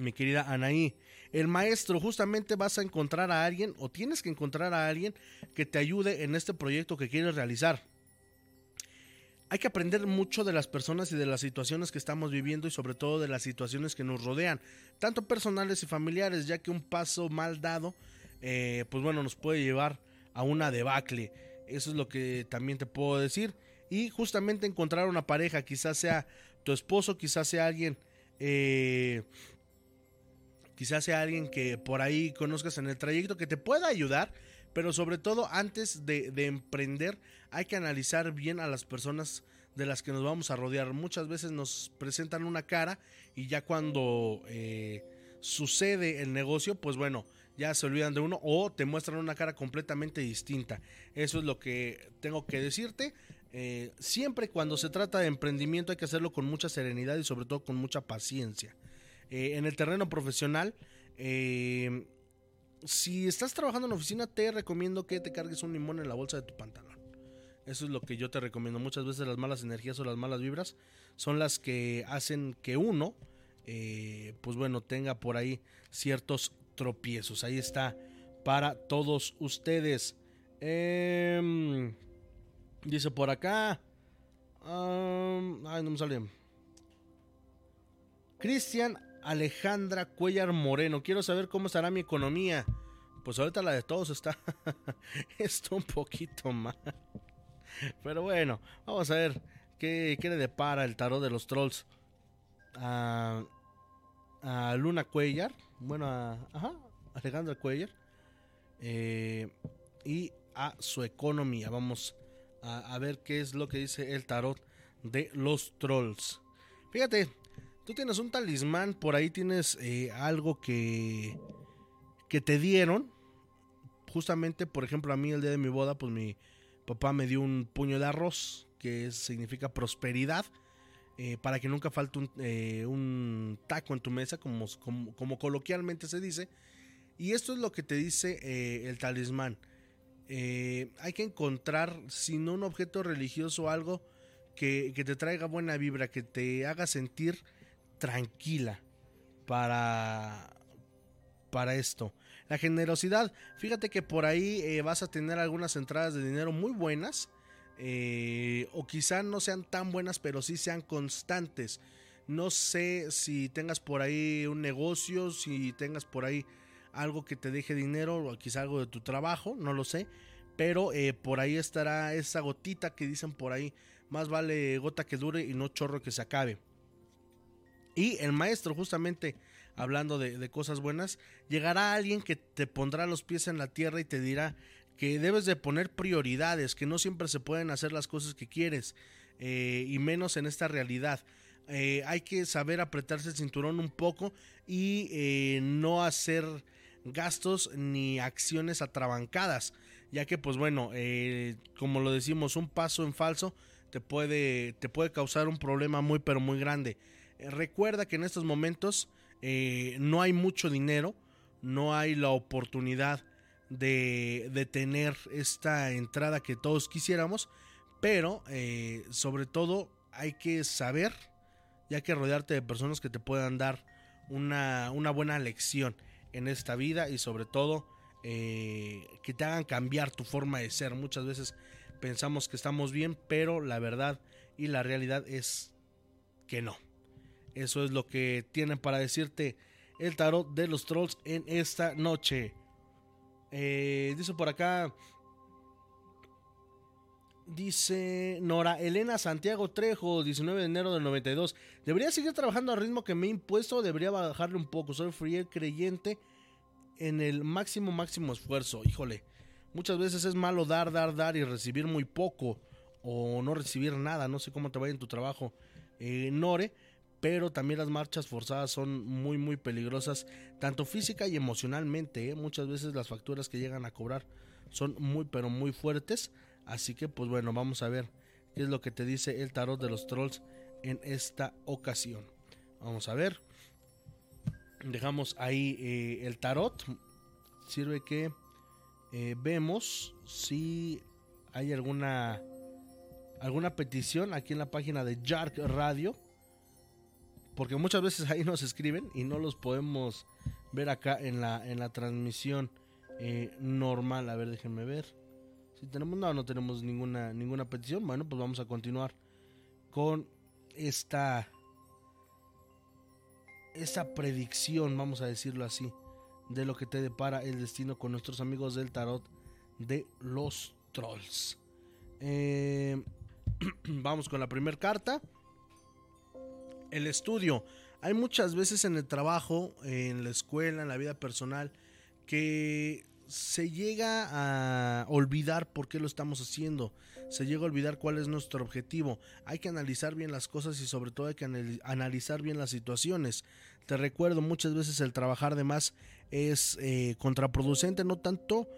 Mi querida Anaí, el maestro justamente vas a encontrar a alguien o tienes que encontrar a alguien que te ayude en este proyecto que quieres realizar. Hay que aprender mucho de las personas y de las situaciones que estamos viviendo y sobre todo de las situaciones que nos rodean, tanto personales y familiares, ya que un paso mal dado, eh, pues bueno, nos puede llevar a una debacle. Eso es lo que también te puedo decir. Y justamente encontrar una pareja, quizás sea tu esposo, quizás sea alguien, eh, quizás sea alguien que por ahí conozcas en el trayecto que te pueda ayudar pero sobre todo antes de, emprender hay que analizar bien a las personas de las que nos vamos a rodear. Muchas veces nos presentan una cara y ya cuando eh, sucede el negocio, pues bueno, ya se olvidan de uno o te muestran una cara completamente distinta. Eso es lo que tengo que decirte. Eh, siempre cuando se trata de emprendimiento hay que hacerlo con mucha serenidad y sobre todo con mucha paciencia. Eh, en el terreno profesional, si estás trabajando en oficina, te recomiendo que te cargues un limón en la bolsa de tu pantalón. Eso es lo que yo te recomiendo. Muchas veces las malas energías o las malas vibras son las que hacen que uno, eh, pues bueno, tenga por ahí ciertos tropiezos. Ahí está para todos ustedes. Em, dice por acá. ay, no me sale. Cristian Alejandra Cuellar Moreno. Quiero saber cómo estará mi economía. Pues ahorita la de todos está, está un poquito mal. Pero bueno, vamos a ver qué, qué le depara el tarot de los trolls a, a Luna Cuellar. Bueno, a ajá, Alejandra Cuellar. Eh, y a su economía. Vamos a, a ver qué es lo que dice el tarot de los trolls. Fíjate, tú tienes un talismán, por ahí tienes eh, algo que, que te dieron. Justamente, por ejemplo, a mí el día de mi boda, pues mi papá me dio un puño de arroz, que significa prosperidad, eh, para que nunca falte un, eh, un, taco en tu mesa, como, como, coloquialmente se dice. Y esto es lo que te dice el talismán. hay que encontrar, si no un objeto religioso, algo que, que, te traiga buena vibra, que te haga sentir tranquila para, para esto. La generosidad, fíjate que por ahí eh, vas a tener algunas entradas de dinero muy buenas. Eh, o quizá no sean tan buenas, pero sí sean constantes. No sé si tengas por ahí un negocio, si tengas por ahí algo que te deje dinero, o quizá algo de tu trabajo, no lo sé. Pero eh, por ahí estará esa gotita que dicen por ahí, más vale gota que dure y no chorro que se acabe. Y el maestro, justamente hablando de, cosas buenas, llegará alguien que te pondrá los pies en la tierra y te dirá que debes de poner prioridades, que no siempre se pueden hacer las cosas que quieres, eh, y menos en esta realidad. Eh, hay que saber apretarse el cinturón un poco y eh, no hacer gastos ni acciones atrabancadas, ya que pues bueno, como lo decimos, un paso en falso te puede, te puede causar un problema muy pero muy grande. Eh, recuerda que en estos momentos eh, no hay mucho dinero, no hay la oportunidad de, de tener esta entrada que todos quisiéramos, pero eh, sobre todo hay que saber, ya que rodearte de personas que te puedan dar una, una buena lección en esta vida y sobre todo que te hagan cambiar tu forma de ser. Muchas veces pensamos que estamos bien, pero la verdad y la realidad es que no. Eso es lo que tienen para decirte el tarot de los trolls en esta noche. Eh, dice por acá. Dice Nora Elena Santiago Trejo, 19 de enero del 92. ¿Debería seguir trabajando al ritmo que me he impuesto debería bajarle un poco? Soy frío creyente en el máximo, máximo esfuerzo. Híjole, muchas veces es malo dar, dar, dar y recibir muy poco o no recibir nada. No sé cómo te vaya en tu trabajo, eh, Nore pero también las marchas forzadas son muy muy peligrosas, tanto física y emocionalmente. ¿eh? Muchas veces las facturas que llegan a cobrar son muy pero muy fuertes, así que pues bueno, vamos a ver qué es lo que te dice el tarot de los trolls en esta ocasión. Vamos a ver. Dejamos ahí eh, el tarot. Sirve que eh, vemos si hay alguna alguna petición aquí en la página de Jark Radio. Porque muchas veces ahí nos escriben y no los podemos ver acá en la, en la transmisión eh, normal. A ver, déjenme ver. Si tenemos, no, no tenemos ninguna, ninguna petición. Bueno, pues vamos a continuar con esta, esta predicción, vamos a decirlo así, de lo que te depara el destino con nuestros amigos del tarot de los trolls. Eh, vamos con la primera carta. El estudio. Hay muchas veces en el trabajo, en la escuela, en la vida personal, que se llega a olvidar por qué lo estamos haciendo, se llega a olvidar cuál es nuestro objetivo. Hay que analizar bien las cosas y sobre todo hay que analizar bien las situaciones. Te recuerdo, muchas veces el trabajar de más es eh, contraproducente, no tanto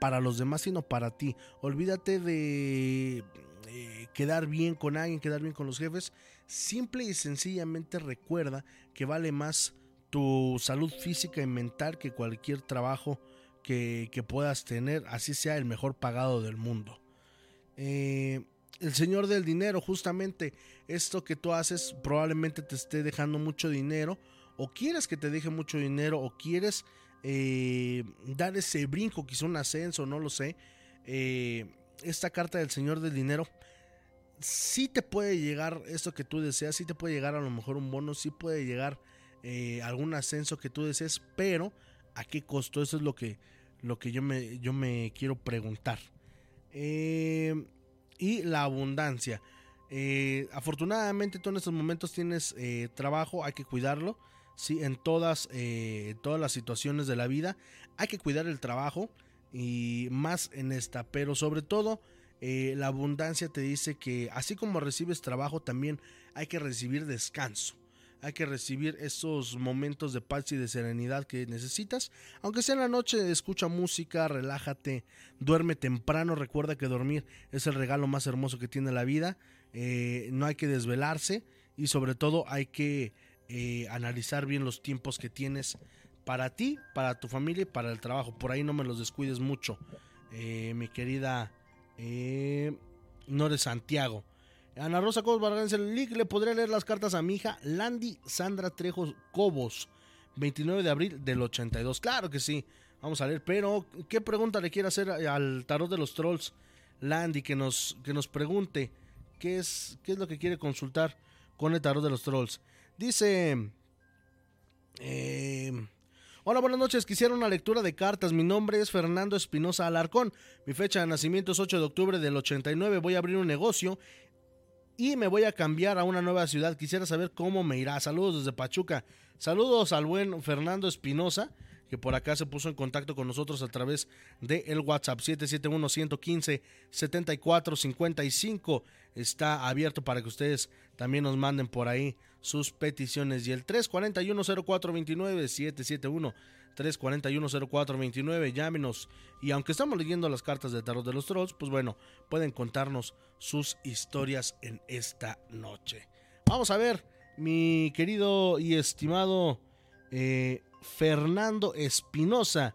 para los demás, sino para ti. Olvídate de eh, quedar bien con alguien, quedar bien con los jefes. Simple y sencillamente recuerda que vale más tu salud física y mental que cualquier trabajo que, puedas tener, así sea el mejor pagado del mundo. Eh, el señor del dinero, justamente esto que tú haces probablemente te esté dejando mucho dinero, o quieres que te deje mucho dinero, o quieres eh, dar ese brinco, quizá un ascenso, no lo sé. Eh, esta carta del señor del dinero, sí te puede llegar esto que tú deseas, sí te puede llegar a lo mejor un bono, sí puede llegar algún ascenso que tú desees, pero ¿A qué costo? Eso es lo que, lo que yo, me, yo me quiero preguntar. Eh, y la abundancia. Eh, afortunadamente tú en estos momentos tienes eh, trabajo, hay que cuidarlo. ¿sí? En todas, todas las situaciones de la vida hay que cuidar el trabajo y más en esta. Pero sobre todo la abundancia te dice que así como recibes trabajo también hay que recibir descanso hay que recibir esos momentos de paz y de serenidad que necesitas. Aunque sea en la noche, escucha música, relájate, duerme temprano. Recuerda que dormir es el regalo más hermoso que tiene la vida. Eh, no hay que desvelarse y sobre todo hay que eh, analizar bien los tiempos que tienes para ti, para tu familia y para el trabajo. Por ahí no me los descuides mucho, eh, mi querida Nore Santiago. Ana Rosa Cobos Barranza le podría leer las cartas a mi hija Landy Sandra Trejos Cobos, 29 de abril del 82. Claro que sí, vamos a leer, pero ¿qué pregunta le quiere hacer al tarot de los trolls? Landy, que nos, que nos pregunte qué es, qué es lo que quiere consultar con el tarot de los trolls. Dice... Eh, Hola, buenas noches. Quisiera una lectura de cartas. Mi nombre es Fernando Espinosa Alarcón. Mi fecha de nacimiento es 8 de octubre del 89. Voy a abrir un negocio y me voy a cambiar a una nueva ciudad. Quisiera saber cómo me irá. Saludos desde Pachuca. Saludos al buen Fernando Espinosa, que por acá se puso en contacto con nosotros a través de el WhatsApp 771-115-7455. Está abierto para que ustedes también nos manden por ahí sus peticiones. Y el 341-0429, 771 341-0429, llámenos. Y aunque estamos leyendo las cartas de tarot de los trolls, pues bueno, pueden contarnos sus historias en esta noche. Vamos a ver, mi querido y estimado eh, Fernando Espinosa,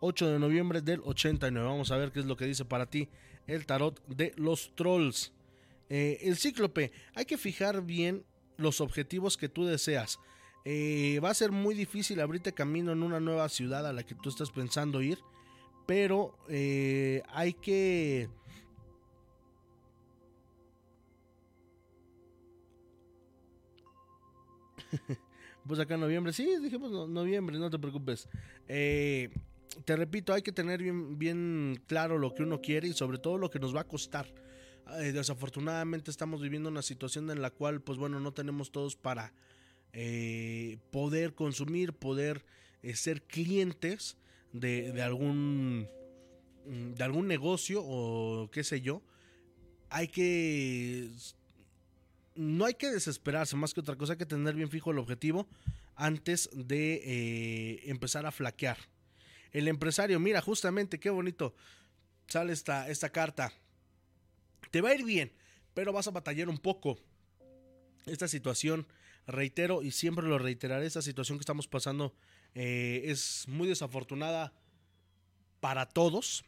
8 de noviembre del 89. Vamos a ver qué es lo que dice para ti el tarot de los trolls. Eh, el cíclope, hay que fijar bien los objetivos que tú deseas. Eh, va a ser muy difícil abrirte camino en una nueva ciudad a la que tú estás pensando ir, pero eh, hay que... pues acá en noviembre, sí, dijimos noviembre, no te preocupes. Eh, te repito, hay que tener bien, bien claro lo que uno quiere y sobre todo lo que nos va a costar. Desafortunadamente estamos viviendo una situación en la cual, pues bueno, no tenemos todos para eh, poder consumir, poder eh, ser clientes de, algún mm, de algún negocio o qué sé yo, hay que no hay que desesperarse más que otra cosa, hay que tener bien fijo el objetivo antes de eh, empezar a flaquear. El empresario, mira, justamente qué bonito sale esta, esta carta. Te va a ir bien, pero vas a batallar un poco. Esta situación reitero y siempre lo reiteraré, esta situación que estamos pasando eh, es muy desafortunada para todos,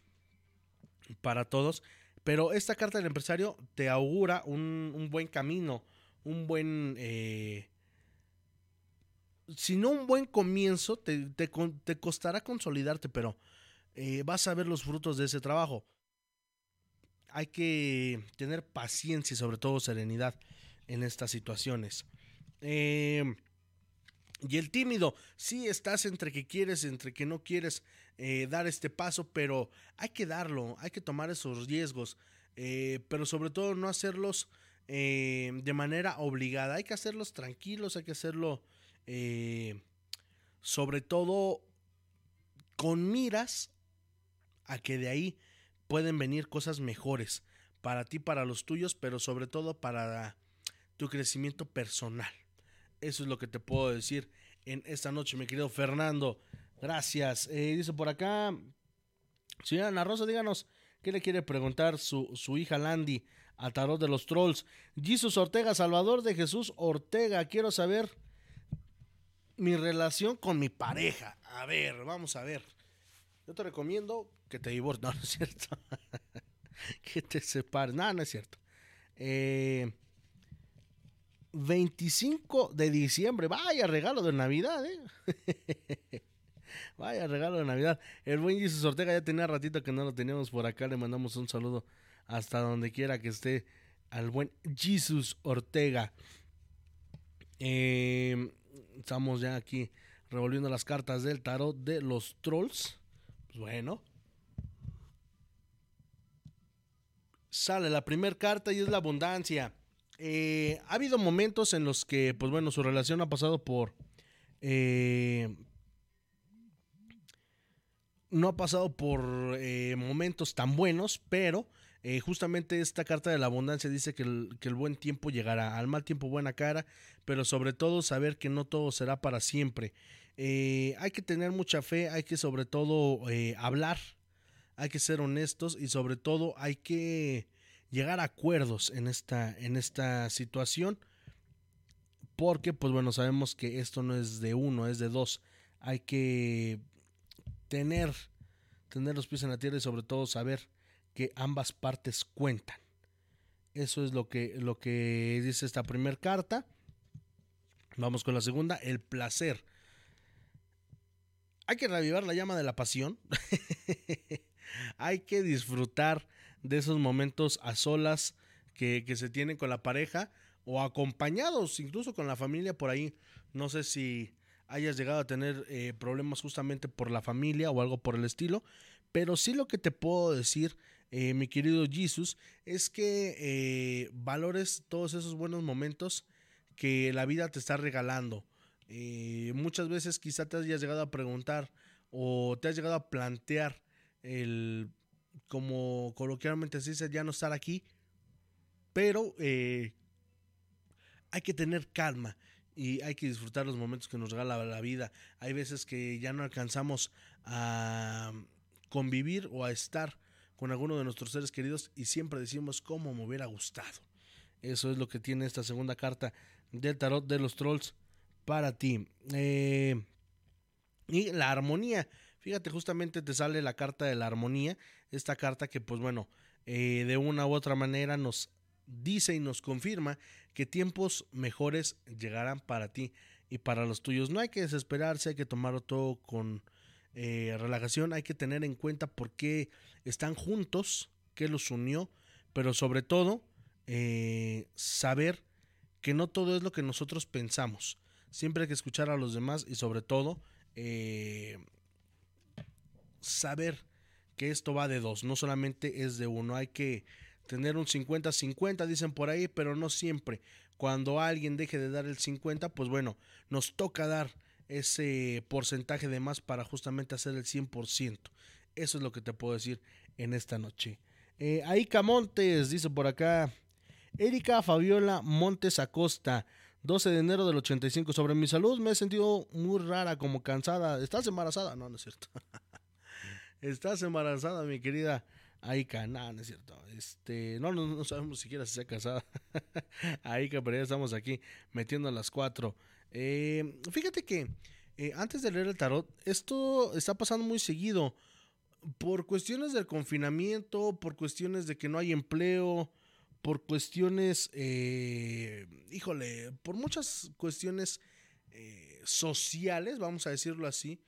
para todos. Pero esta carta del empresario te augura un, buen camino, un buen... Eh, si no un buen comienzo, te, te, costará consolidarte, pero eh, vas a ver los frutos de ese trabajo. Hay que tener paciencia y sobre todo serenidad en estas situaciones. Eh, y el tímido, sí estás entre que quieres, entre que no quieres eh, dar este paso, pero hay que darlo, hay que tomar esos riesgos, eh, pero sobre todo no hacerlos de manera obligada, hay que hacerlos tranquilos, hay que hacerlo sobre todo con miras a que de ahí pueden venir cosas mejores para ti, para los tuyos, pero sobre todo para tu crecimiento personal. Eso es lo que te puedo decir en esta noche, mi querido Fernando. Gracias. Eh, dice por acá, señora Ana Rosa, díganos qué le quiere preguntar su, su hija Landy a Tarot de los Trolls. Jesus Ortega, Salvador de Jesús Ortega, quiero saber mi relación con mi pareja. A ver, vamos a ver. Yo te recomiendo que te divorcies. No, no es cierto. que te separes. No, no es cierto. Eh, 25 de diciembre. Vaya regalo de Navidad, ¿eh? Vaya regalo de Navidad. El buen Jesus Ortega ya tenía ratito que no lo teníamos por acá. Le mandamos un saludo hasta donde quiera que esté al buen Jesus Ortega. Em, estamos ya aquí revolviendo las cartas del tarot de los trolls. Pues bueno. Sale la primera carta y es la abundancia. Eh, ha habido momentos en los que, pues bueno, su relación ha pasado por... Eh, no ha pasado por eh, momentos tan buenos, pero justamente esta carta de la abundancia dice que el, buen tiempo llegará, al mal tiempo buena cara, pero sobre todo saber que no todo será para siempre. hay que tener mucha fe, hay que sobre todo hablar, hay que ser honestos y sobre todo hay que llegar a acuerdos en esta, en esta situación. Porque, pues bueno, sabemos que esto no es de uno, es de dos. Hay que tener, tener los pies en la tierra y sobre todo saber que ambas partes cuentan. Eso es lo que, lo que dice esta primera carta. Vamos con la segunda, el placer. Hay que revivar la llama de la pasión. Hay que disfrutar de esos momentos a solas que, se tienen con la pareja o acompañados incluso con la familia por ahí. No sé si hayas llegado a tener eh, problemas justamente por la familia o algo por el estilo, pero sí lo que te puedo decir, eh, mi querido Jesus, es que eh, valores todos esos buenos momentos que la vida te está regalando. muchas veces quizá te hayas llegado a preguntar o te has llegado a plantear el como coloquialmente se dice, ya no estar aquí, pero eh, hay que tener calma y hay que disfrutar los momentos que nos regala la vida. Hay veces que ya no alcanzamos a convivir o a estar con alguno de nuestros seres queridos y siempre decimos cómo me hubiera gustado. Eso es lo que tiene esta segunda carta del tarot de los trolls para ti. Eh, y la armonía. Fíjate, justamente te sale la carta de la armonía, esta carta que pues bueno, eh, de una u otra manera nos dice y nos confirma que tiempos mejores llegarán para ti y para los tuyos. No hay que desesperarse, hay que tomarlo todo con eh, relajación, hay que tener en cuenta por qué están juntos, qué los unió, pero sobre todo eh, saber que no todo es lo que nosotros pensamos. Siempre hay que escuchar a los demás y sobre todo saber que esto va de dos, no solamente es de uno, hay que tener un 50-50, dicen por ahí, pero no siempre. Cuando alguien deje de dar el 50, pues bueno, nos toca dar ese porcentaje de más para justamente hacer el 100%. Eso es lo que te puedo decir en esta noche. Eh, Aika Montes, dice por acá. Erika Fabiola Montes Acosta, 12 de enero del 85. Sobre mi salud me he sentido muy rara, como cansada. ¿Estás embarazada? No, no es cierto. Estás embarazada, mi querida Aika. No, no es cierto. Este, no, no, sabemos siquiera si se ha casado. Aika, pero ya estamos aquí metiendo a las cuatro. Eh, fíjate que eh, antes de leer el tarot, esto está pasando muy seguido. por cuestiones del confinamiento, por cuestiones de que no hay empleo, por cuestiones, eh, híjole, por muchas cuestiones sociales, vamos a decirlo así,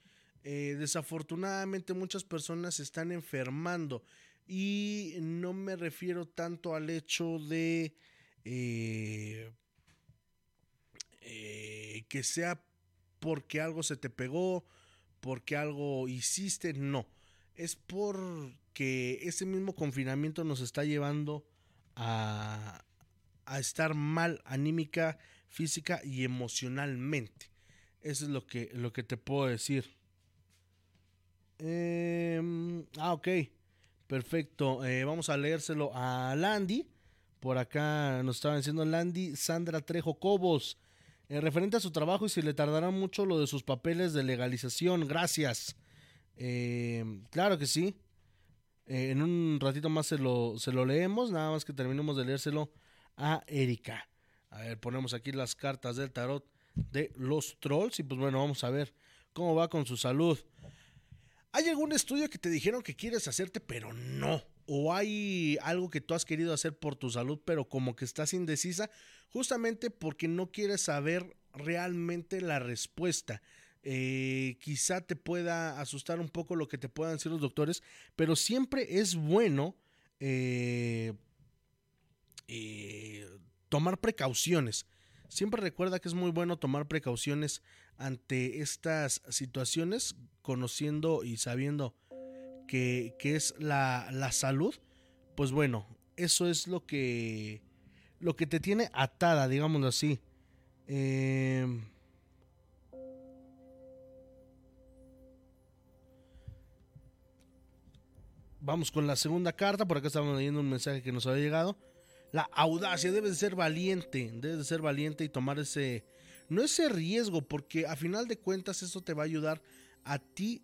eh, desafortunadamente muchas personas se están enfermando y no me refiero tanto al hecho de que sea porque algo se te pegó, porque algo hiciste, no. Es porque ese mismo confinamiento nos está llevando a, estar mal anímica, física y emocionalmente. Eso es lo que, lo que te puedo decir. Em, ah, ok. Perfecto. Eh, vamos a leérselo a Landy. Por acá nos estaba diciendo Landy Sandra Trejo Cobos. Eh, referente a su trabajo y si le tardará mucho lo de sus papeles de legalización. Gracias. Em, claro que sí. Eh, en un ratito más se lo, se lo leemos, nada más que terminemos de leérselo a Erika. A ver, ponemos aquí las cartas del tarot de los trolls y pues bueno, vamos a ver cómo va con su salud. ¿Hay algún estudio que te dijeron que quieres hacerte pero no? ¿O hay algo que tú has querido hacer por tu salud pero como que estás indecisa? Justamente porque no quieres saber realmente la respuesta. Eh, quizá te pueda asustar un poco lo que te puedan decir los doctores, pero siempre es bueno eh, eh, tomar precauciones. Siempre recuerda que es muy bueno tomar precauciones ante estas situaciones, conociendo y sabiendo que, es la, la, salud. Pues bueno, eso es lo que, lo que te tiene atada, digámoslo así. Eh, Vamos con la segunda carta. Por acá estamos leyendo un mensaje que nos había llegado. La audacia, debes de ser valiente, debes de ser valiente y tomar ese, no ese riesgo, porque a final de cuentas eso te va a ayudar a ti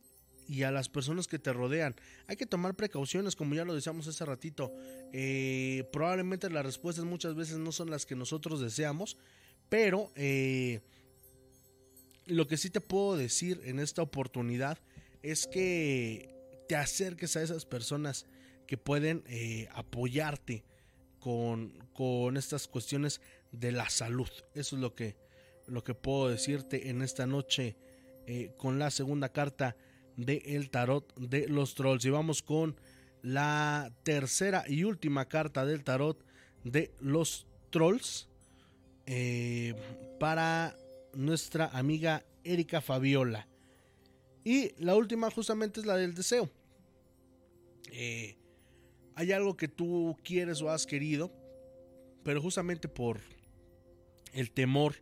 y a las personas que te rodean. Hay que tomar precauciones, como ya lo decíamos hace ratito. Eh, probablemente las respuestas muchas veces no son las que nosotros deseamos, pero eh, lo que sí te puedo decir en esta oportunidad es que te acerques a esas personas que pueden eh, apoyarte con, con, estas cuestiones de la salud. Eso es lo que, lo que puedo decirte en esta noche eh, con la segunda carta de el tarot de los trolls. Y vamos con la tercera y última carta del tarot de los trolls eh, para nuestra amiga Erika Fabiola. Y la última justamente es la del deseo. Eh, hay algo que tú quieres o has querido, pero justamente por el temor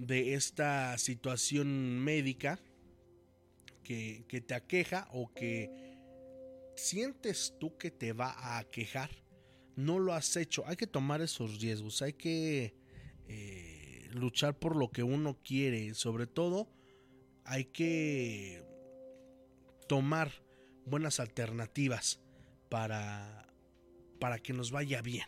de esta situación médica que, que te aqueja o que sientes tú que te va a aquejar, no lo has hecho. Hay que tomar esos riesgos, hay que eh, luchar por lo que uno quiere, sobre todo hay que tomar buenas alternativas para, para que nos vaya bien.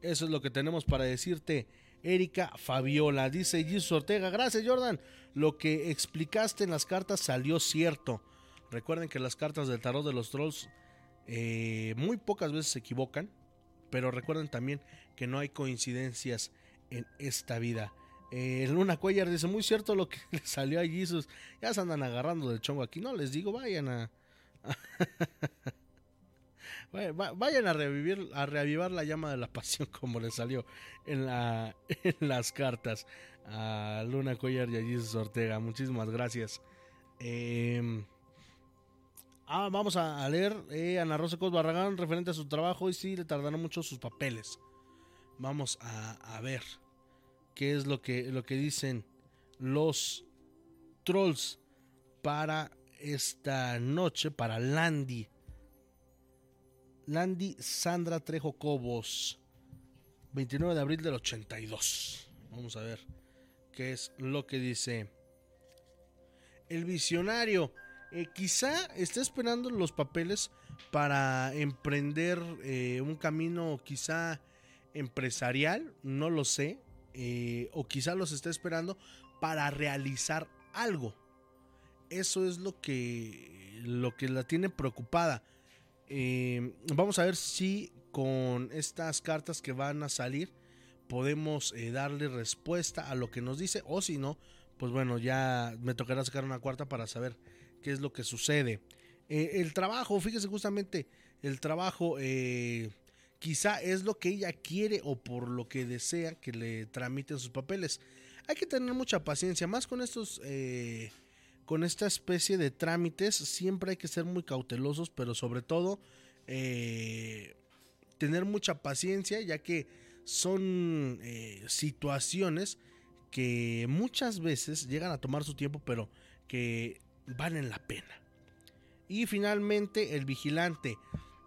Eso es lo que tenemos para decirte. Erika Fabiola, dice Jesus Ortega, gracias Jordan, lo que explicaste en las cartas salió cierto. Recuerden que las cartas del tarot de los trolls eh, muy pocas veces se equivocan, pero recuerden también que no hay coincidencias en esta vida. Eh, Luna Cuellar dice, muy cierto lo que le salió a Jesus. Ya se andan agarrando del chongo aquí. No les digo, vayan a... vayan a revivir, a reavivar la llama de la pasión como le salió en, la, en las cartas a Luna Cuellar y a Jesus Ortega. Muchísimas gracias. Em, ah, vamos a, leer eh, Ana Rosa Cos Barragán referente a su trabajo y sí, le tardaron mucho sus papeles. Vamos a, a ver qué es lo que, lo que dicen los trolls para esta noche, para Landy. Landy Sandra Trejo Cobos, 29 de abril del 82. Vamos a ver qué es lo que dice. El visionario eh, quizá esté esperando los papeles para emprender eh, un camino quizá empresarial, no lo sé. Eh, o quizá los esté esperando para realizar algo. Eso es lo que, lo que la tiene preocupada. Eh, vamos a ver si con estas cartas que van a salir podemos eh, darle respuesta a lo que nos dice o si no, pues bueno, ya me tocará sacar una cuarta para saber qué es lo que sucede. Eh, el trabajo, fíjese justamente, el trabajo quizá es lo que ella quiere o por lo que desea que le tramiten sus papeles. Hay que tener mucha paciencia, más con estos con esta especie de trámites siempre hay que ser muy cautelosos, pero sobre todo eh, tener mucha paciencia, ya que son eh, situaciones que muchas veces llegan a tomar su tiempo, pero que valen la pena. Y finalmente el vigilante.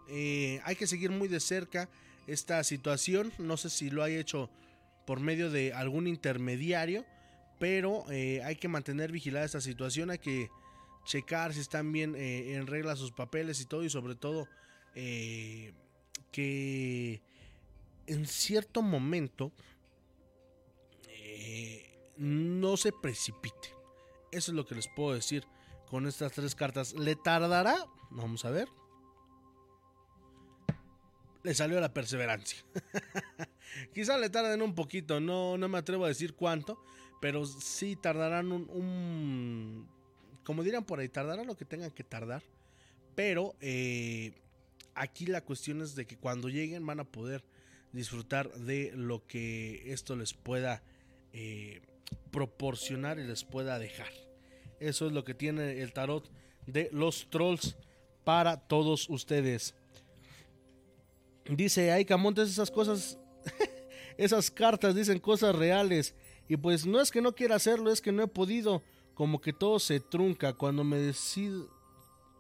Eh, hay que seguir muy de cerca esta situación. No sé si lo hay hecho por medio de algún intermediario pero eh, hay que mantener vigilada esta situación, hay que checar si están bien eh, en regla sus papeles y todo, y sobre todo eh, que en cierto momento no se precipite. Eso es lo que les puedo decir con estas tres cartas. ¿Le tardará? Vamos a ver. Le salió la perseverancia. Quizá le tarden un poquito, no, no me atrevo a decir cuánto, pero sí tardarán un, como dirán por ahí, tardarán lo que tengan que tardar. Pero eh, aquí la cuestión es de que cuando lleguen van a poder disfrutar de lo que esto les pueda eh, proporcionar y les pueda dejar. Eso es lo que tiene el tarot de los trolls para todos ustedes. Dice Aika Montes esas cosas, esas cartas dicen cosas reales. Y pues no es que no quiera hacerlo, es que no he podido. Como que todo se trunca cuando me decido,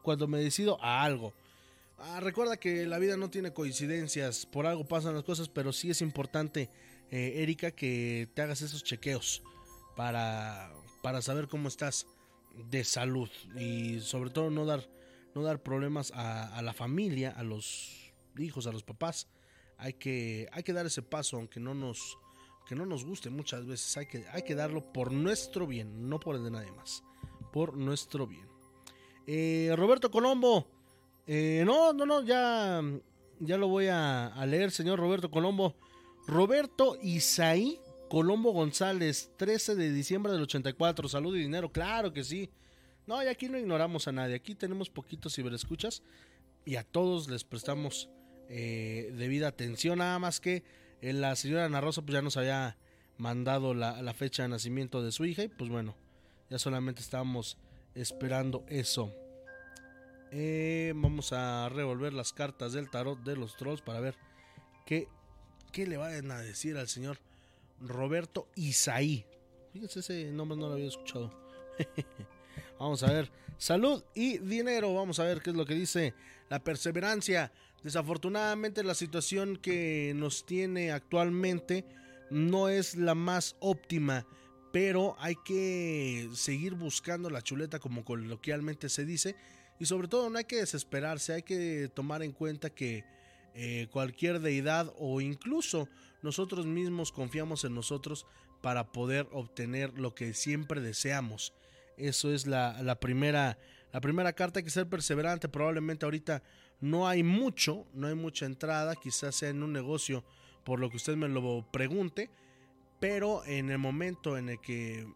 cuando me decido a algo. Ah, recuerda que la vida no tiene coincidencias, por algo pasan las cosas, pero sí es importante, eh, Erika, que te hagas esos chequeos para, para saber cómo estás de salud y sobre todo no dar, no dar problemas a, a la familia, a los hijos, a los papás. Hay que, hay que dar ese paso, aunque no nos, que no nos guste muchas veces, hay que, hay que darlo por nuestro bien, no por el de nadie más, por nuestro bien. Eh, Roberto Colombo, eh, no, no, no, ya, ya lo voy a, leer, señor Roberto Colombo. Roberto Isaí Colombo González, 13 de diciembre del 84, salud y dinero, claro que sí. No, y aquí no ignoramos a nadie, aquí tenemos poquitos ciberescuchas y a todos les prestamos eh, debida atención, nada más que la señora Ana Rosa pues ya nos había mandado la, fecha de nacimiento de su hija y pues bueno, ya solamente estábamos esperando eso. Eh, vamos a revolver las cartas del tarot de los trolls para ver qué, qué le van a decir al señor Roberto Isaí. Fíjense, ese nombre no lo había escuchado. vamos a ver. Salud y dinero. Vamos a ver qué es lo que dice la perseverancia. Desafortunadamente la situación que nos tiene actualmente no es la más óptima, pero hay que seguir buscando la chuleta como coloquialmente se dice y sobre todo no hay que desesperarse, hay que tomar en cuenta que eh, cualquier deidad o incluso nosotros mismos confiamos en nosotros para poder obtener lo que siempre deseamos. Eso es la, la primera la primera carta hay que ser perseverante, probablemente ahorita no hay mucho, no hay mucha entrada, quizás sea en un negocio por lo que usted me lo pregunte, pero en el momento en el que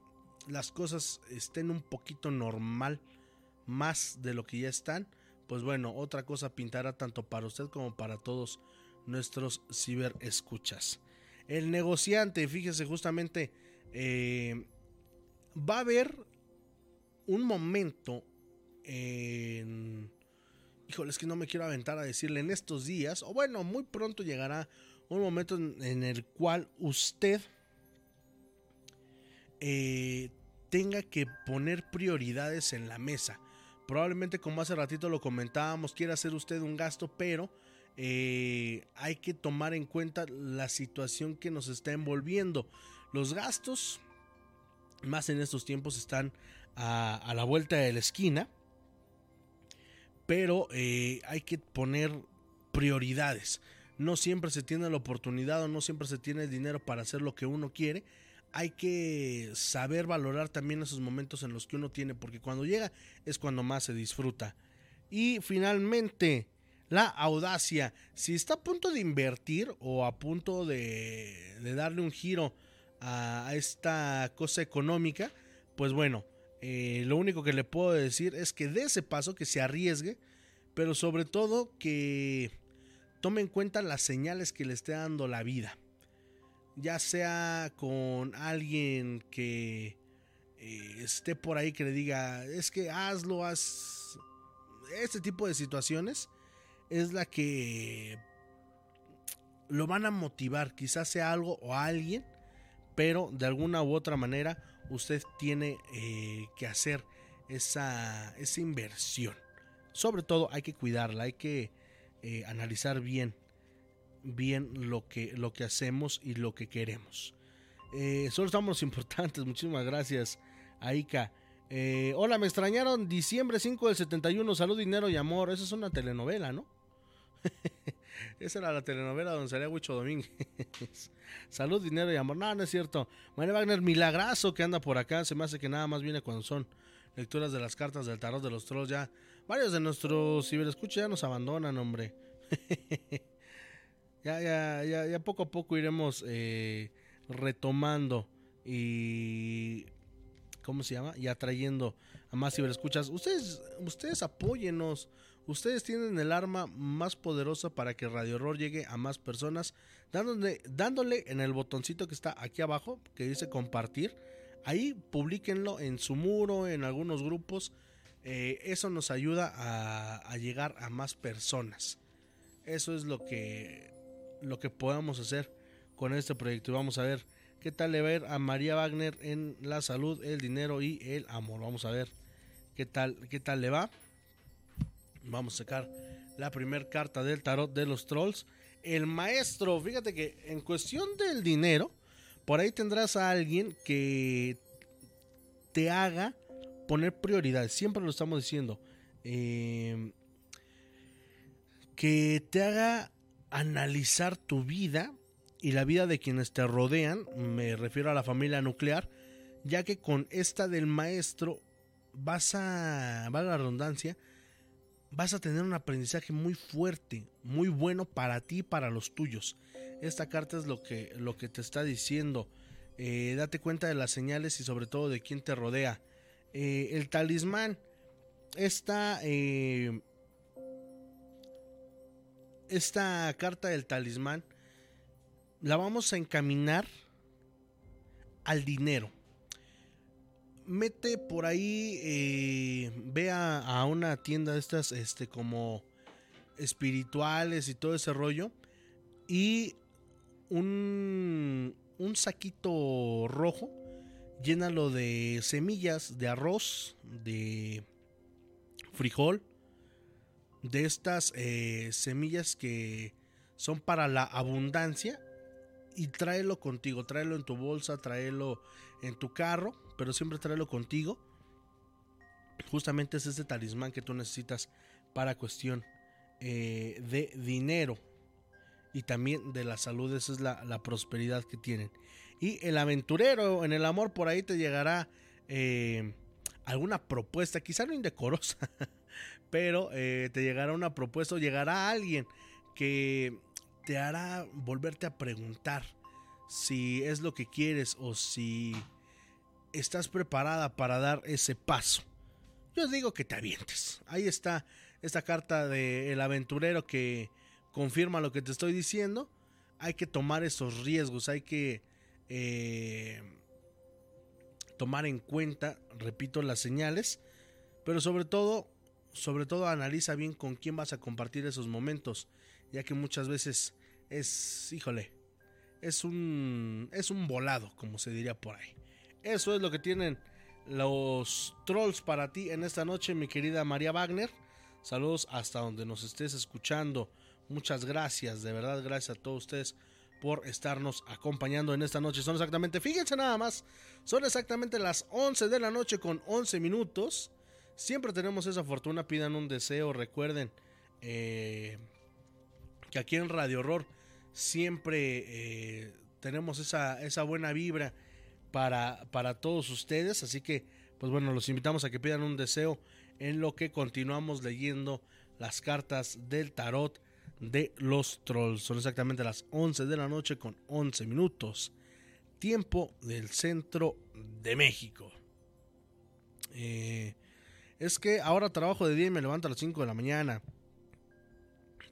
las cosas estén un poquito normal, más de lo que ya están, pues bueno, otra cosa pintará tanto para usted como para todos nuestros ciberescuchas. El negociante, fíjese justamente, eh, va a haber un momento en híjole, es que no me quiero aventar a decirle en estos días, o bueno, muy pronto llegará un momento en, el cual usted eh, tenga que poner prioridades en la mesa. Probablemente como hace ratito lo comentábamos, quiere hacer usted un gasto, pero eh, hay que tomar en cuenta la situación que nos está envolviendo. Los gastos, más en estos tiempos, están a la vuelta de la esquina pero eh, hay que poner prioridades. No siempre se tiene la oportunidad o no siempre se tiene el dinero para hacer lo que uno quiere. hay que saber valorar también esos momentos en los que uno tiene, porque cuando llega es cuando más se disfruta. Y finalmente, la audacia. Si está a punto de invertir o a punto de, darle un giro a, esta cosa económica, pues bueno, eh, lo único que le puedo decir es que dé ese paso, que se arriesgue, pero sobre todo que tome en cuenta las señales que le esté dando la vida. Ya sea con alguien que eh, esté por ahí que le diga, es que hazlo, haz este tipo de situaciones es la que lo van a motivar, quizás sea algo o alguien, pero de alguna u otra manera usted tiene eh, que hacer esa, esa, inversión. Sobre todo hay que cuidarla, hay que eh, analizar bien, bien lo que, lo que hacemos y lo que queremos. Eh, solo estamos importantes, muchísimas gracias, Aika. Hola, me extrañaron. Diciembre 5 del 71. Salud, dinero y amor. Esa es una telenovela, ¿no? Esa era la telenovela donde salía Huicho Domínguez. Salud, dinero y amor. No, no es cierto. María Wagner, milagrazo que anda por acá. Se me hace que nada más viene cuando son lecturas de las cartas del tarot de los trolls. Ya varios de nuestros ciberescuchos ya nos abandonan, hombre. ya, ya, ya, ya poco a poco iremos eh, retomando y ¿cómo se llama? Y atrayendo a más ciberescuchas. Ustedes, ustedes apóyennos. Ustedes tienen el arma más poderosa para que Radio Horror llegue a más personas, dándole, dándole en el botoncito que está aquí abajo, que dice compartir. Ahí publiquenlo en su muro, en algunos grupos. Eh, eso nos ayuda a, llegar a más personas. Eso es lo que, lo que podamos hacer con este proyecto. Y vamos a ver qué tal le ir a María Wagner en la salud, el dinero y el amor. Vamos a ver qué tal, qué tal le va. Vamos a sacar la primera carta del tarot de los trolls. El maestro, fíjate que en cuestión del dinero, por ahí tendrás a alguien que te haga poner prioridades. Siempre lo estamos diciendo. Eh, que te haga analizar tu vida y la vida de quienes te rodean, me refiero a la familia nuclear, ya que con esta del maestro vas a, va la redundancia, vas a tener un aprendizaje muy fuerte, muy bueno para ti y para los tuyos. Esta carta es lo que, lo que te está diciendo. Eh, date cuenta de las señales y sobre todo de quién te rodea. Eh, el talismán. Esta, eh, esta carta del talismán la vamos a encaminar al dinero. Mete por ahí, eh, ve a, una tienda de estas, este, como espirituales y todo ese rollo. Y un, un saquito rojo, llénalo de semillas de arroz, de frijol, de estas eh, semillas que son para la abundancia y tráelo contigo, tráelo en tu bolsa, tráelo en tu carro, pero siempre tráelo contigo. Justamente es este talismán que tú necesitas para cuestión eh, de dinero y también de la salud, esa es la, prosperidad que tienen. Y el aventurero en el amor por ahí te llegará eh, alguna propuesta, quizá no indecorosa, pero eh, te llegará una propuesta o llegará alguien que te hará volverte a preguntar si es lo que quieres o si estás preparada para dar ese paso. Yo digo que te avientes. Ahí está esta carta del aventurero que confirma lo que te estoy diciendo. Hay que tomar esos riesgos, hay que eh, tomar en cuenta, repito, las señales, pero sobre todo, sobre todo analiza bien con quién vas a compartir esos momentos ya que muchas veces es, híjole, es un, es un volado, como se diría por ahí. Eso es lo que tienen los trolls para ti en esta noche, mi querida María Wagner. Saludos hasta donde nos estés escuchando. Muchas gracias, de verdad, gracias a todos ustedes por estarnos acompañando en esta noche. Son exactamente, fíjense nada más, son exactamente las 11 de la noche con 11 minutos. Siempre tenemos esa fortuna, pidan un deseo, recuerden, eh, que aquí en Radio Horror siempre eh, tenemos esa, esa buena vibra. Para, para todos ustedes. Así que, pues bueno, los invitamos a que pidan un deseo en lo que continuamos leyendo las cartas del tarot de los trolls. Son exactamente las 11 de la noche con 11 minutos. Tiempo del centro de México. Eh, es que ahora trabajo de día y me levanto a las 5 de la mañana.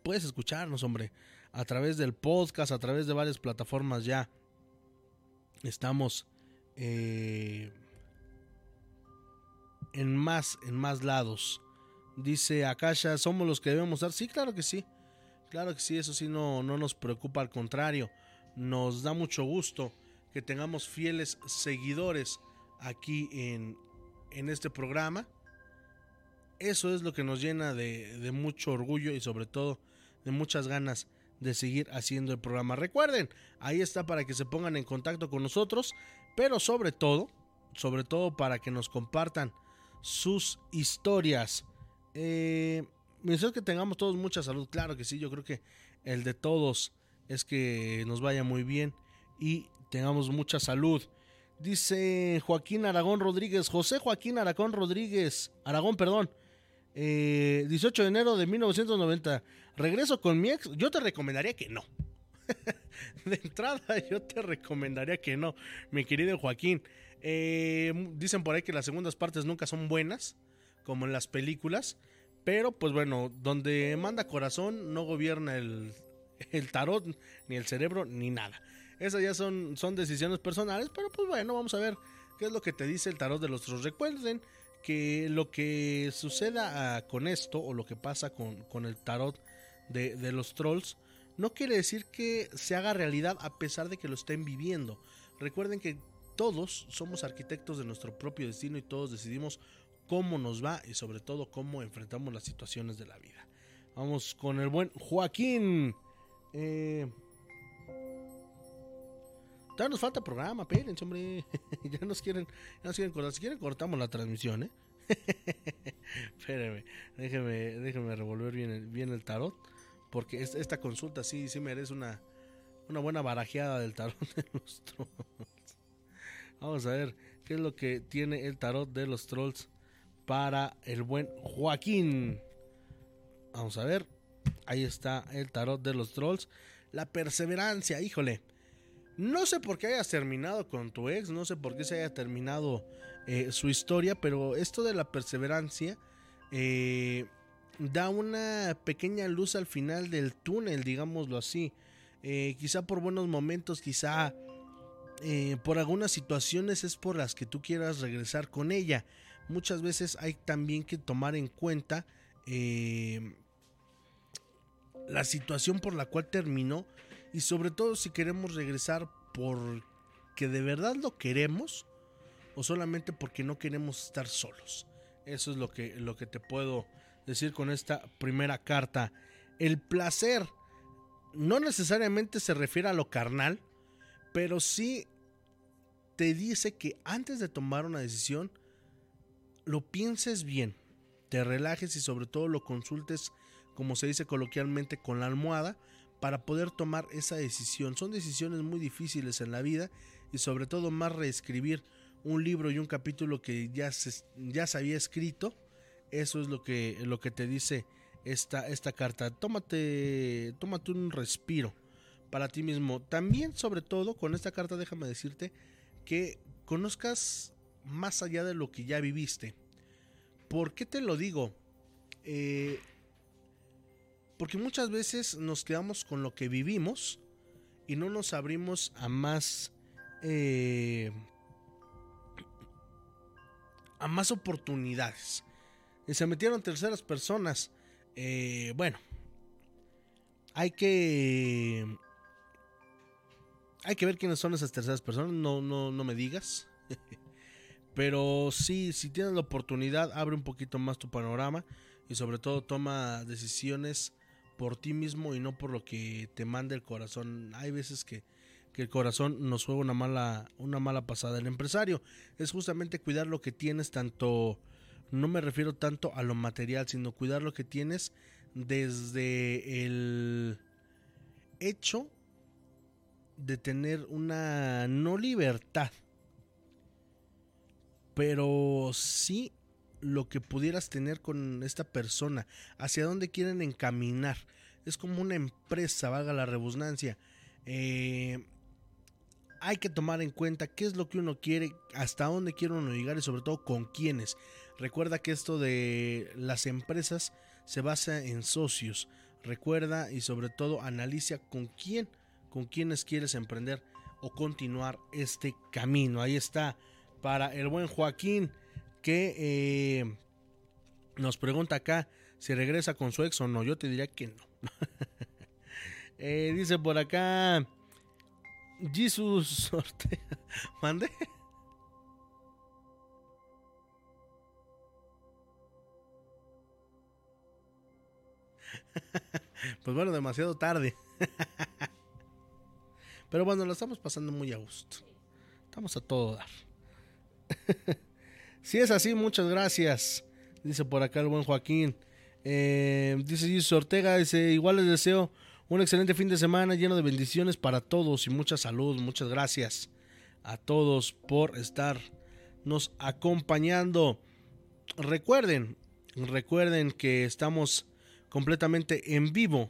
Puedes escucharnos, hombre, a través del podcast, a través de varias plataformas ya. Estamos eh, en más, en más lados. Dice Akasha, somos los que debemos dar. Sí, claro que sí. Claro que sí, eso sí no, no nos preocupa, al contrario, nos da mucho gusto que tengamos fieles seguidores aquí en, en este programa. Eso es lo que nos llena de, de mucho orgullo y sobre todo de muchas ganas de seguir haciendo el programa. Recuerden, ahí está para que se pongan en contacto con nosotros, pero sobre todo, sobre todo para que nos compartan sus historias. Eh, me deseo que tengamos todos mucha salud, claro que sí, yo creo que el de todos es que nos vaya muy bien y tengamos mucha salud. Dice Joaquín Aragón Rodríguez, José Joaquín Aragón Rodríguez, Aragón, perdón, 18 eh, de enero de 1990, regreso con mi ex, yo te recomendaría que no. de entrada yo te recomendaría que no, mi querido Joaquín. Eh, dicen por ahí que las segundas partes nunca son buenas, como en las películas. Pero pues bueno, donde manda corazón no gobierna el, el tarot, ni el cerebro, ni nada. Esas ya son, son decisiones personales, pero pues bueno, vamos a ver qué es lo que te dice el tarot de los trolls. Recuerden que lo que suceda ah, con esto o lo que pasa con, con el tarot de, de, los trolls no quiere decir que se haga realidad a pesar de que lo estén viviendo. Recuerden que todos somos arquitectos de nuestro propio destino y todos decidimos cómo nos va y sobre todo cómo enfrentamos las situaciones de la vida. Vamos con el buen Joaquín. Eh, nos falta programa, espérense, hombre. ya nos quieren, ya nos quieren cortar. Si quieren, cortamos la transmisión, ¿eh? Espérenme, déjeme, déjeme revolver bien el, bien el tarot. Porque esta consulta sí, sí merece una, una buena barajeada del tarot de los trolls. Vamos a ver qué es lo que tiene el tarot de los trolls para el buen Joaquín. Vamos a ver. Ahí está el tarot de los trolls. La perseverancia, híjole. No sé por qué hayas terminado con tu ex, no sé por qué se haya terminado eh, su historia, pero esto de la perseverancia eh, da una pequeña luz al final del túnel, digámoslo así. Eh, quizá por buenos momentos, quizá por algunas situaciones es por las que tú quieras regresar con ella muchas veces hay también que tomar en cuenta eh, la situación por la cual terminó y sobre todo si queremos regresar porque de verdad lo queremos o solamente porque no queremos estar solos. Eso es lo que, lo que te puedo decir con esta primera carta. El placer no necesariamente se refiere a lo carnal, pero sí te dice que antes de tomar una decisión, lo pienses bien, te relajes y sobre todo lo consultes, como se dice coloquialmente, con la almohada para poder tomar esa decisión. Son decisiones muy difíciles en la vida y sobre todo más reescribir un libro y un capítulo que ya ya se había escrito. Eso es lo que, lo que te dice esta, esta carta. Tómate, tómate un respiro para ti mismo. También, sobre todo, con esta carta déjame decirte que conozcas más allá de lo que ya viviste. ¿Por qué te lo digo? Eh, porque muchas veces nos quedamos con lo que vivimos y no nos abrimos a más eh, a más oportunidades. Y se metieron terceras personas. Eh, bueno, hay que hay que ver quiénes son esas terceras personas. No, no, no me digas. Pero sí, si tienes la oportunidad, abre un poquito más tu panorama y sobre todo toma decisiones por ti mismo y no por lo que te manda el corazón. Hay veces que, que el corazón nos juega una mala, una mala pasada. El empresario es justamente cuidar lo que tienes, tanto, no me refiero tanto a lo material, sino cuidar lo que tienes desde el hecho de tener una no libertad, pero sí lo que pudieras tener con esta persona, hacia dónde quieren encaminar. Es como una empresa, valga la redundancia. Eh, hay que tomar en cuenta qué es lo que uno quiere, hasta dónde quiere uno llegar y sobre todo con quiénes. Recuerda que esto de las empresas se basa en socios. Recuerda y sobre todo analiza con quién, con quiénes quieres emprender o continuar este camino. Ahí está para el buen Joaquín que eh, nos pregunta acá si regresa con su ex o no. Yo te diría que no. Eh, dice por acá Jesus Ortega. Mande. Pues bueno, demasiado tarde. Pero bueno, lo estamos pasando muy a gusto. Estamos a todo dar. Si es así, muchas gracias. Dice por acá el buen Joaquín. Eh, dice Jesus Ortega, dice, igual les deseo un excelente fin de semana lleno de bendiciones para todos y mucha salud. Muchas gracias a todos por estarnos acompañando. Recuerden, recuerden que estamos completamente en vivo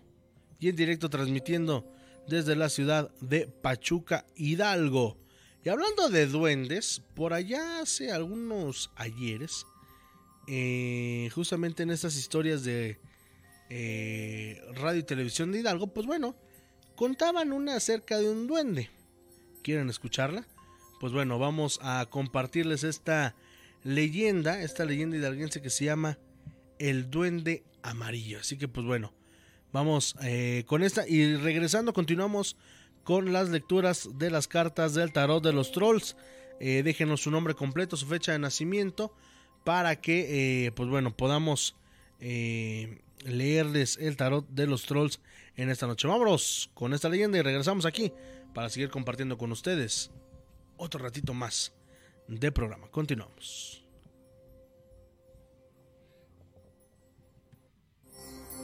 y en directo transmitiendo desde la ciudad de Pachuca, Hidalgo. Y hablando de duendes, por allá hace algunos ayeres, eh, justamente en estas historias de eh, radio y televisión de Hidalgo, pues bueno, contaban una acerca de un duende. ¿Quieren escucharla? Pues bueno, vamos a compartirles esta leyenda, esta leyenda hidalguense que se llama El Duende Amarillo. Así que pues bueno, vamos eh, con esta y regresando continuamos con las lecturas de las cartas del tarot de los trolls. Eh, déjenos su nombre completo, su fecha de nacimiento, para que pues bueno podamos leerles el tarot de los trolls en esta noche. Vámonos con esta leyenda y regresamos aquí para seguir compartiendo con ustedes otro ratito más de programa. Continuamos.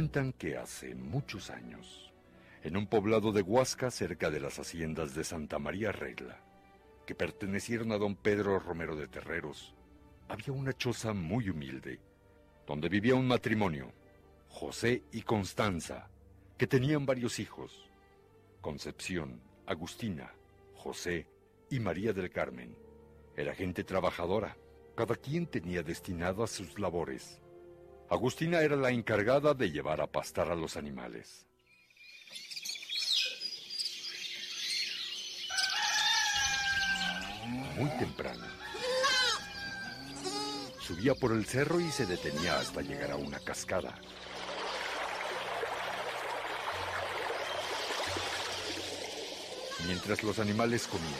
Cuentan que hace muchos años, en un poblado de Huasca cerca de las haciendas de Santa María Regla, que pertenecieron a don Pedro Romero de Terreros, había una choza muy humilde, donde vivía un matrimonio, José y Constanza, que tenían varios hijos, Concepción, Agustina, José y María del Carmen. Era gente trabajadora, cada quien tenía destinado a sus labores. Agustina era la encargada de llevar a pastar a los animales. Muy temprano. Subía por el cerro y se detenía hasta llegar a una cascada. Mientras los animales comían,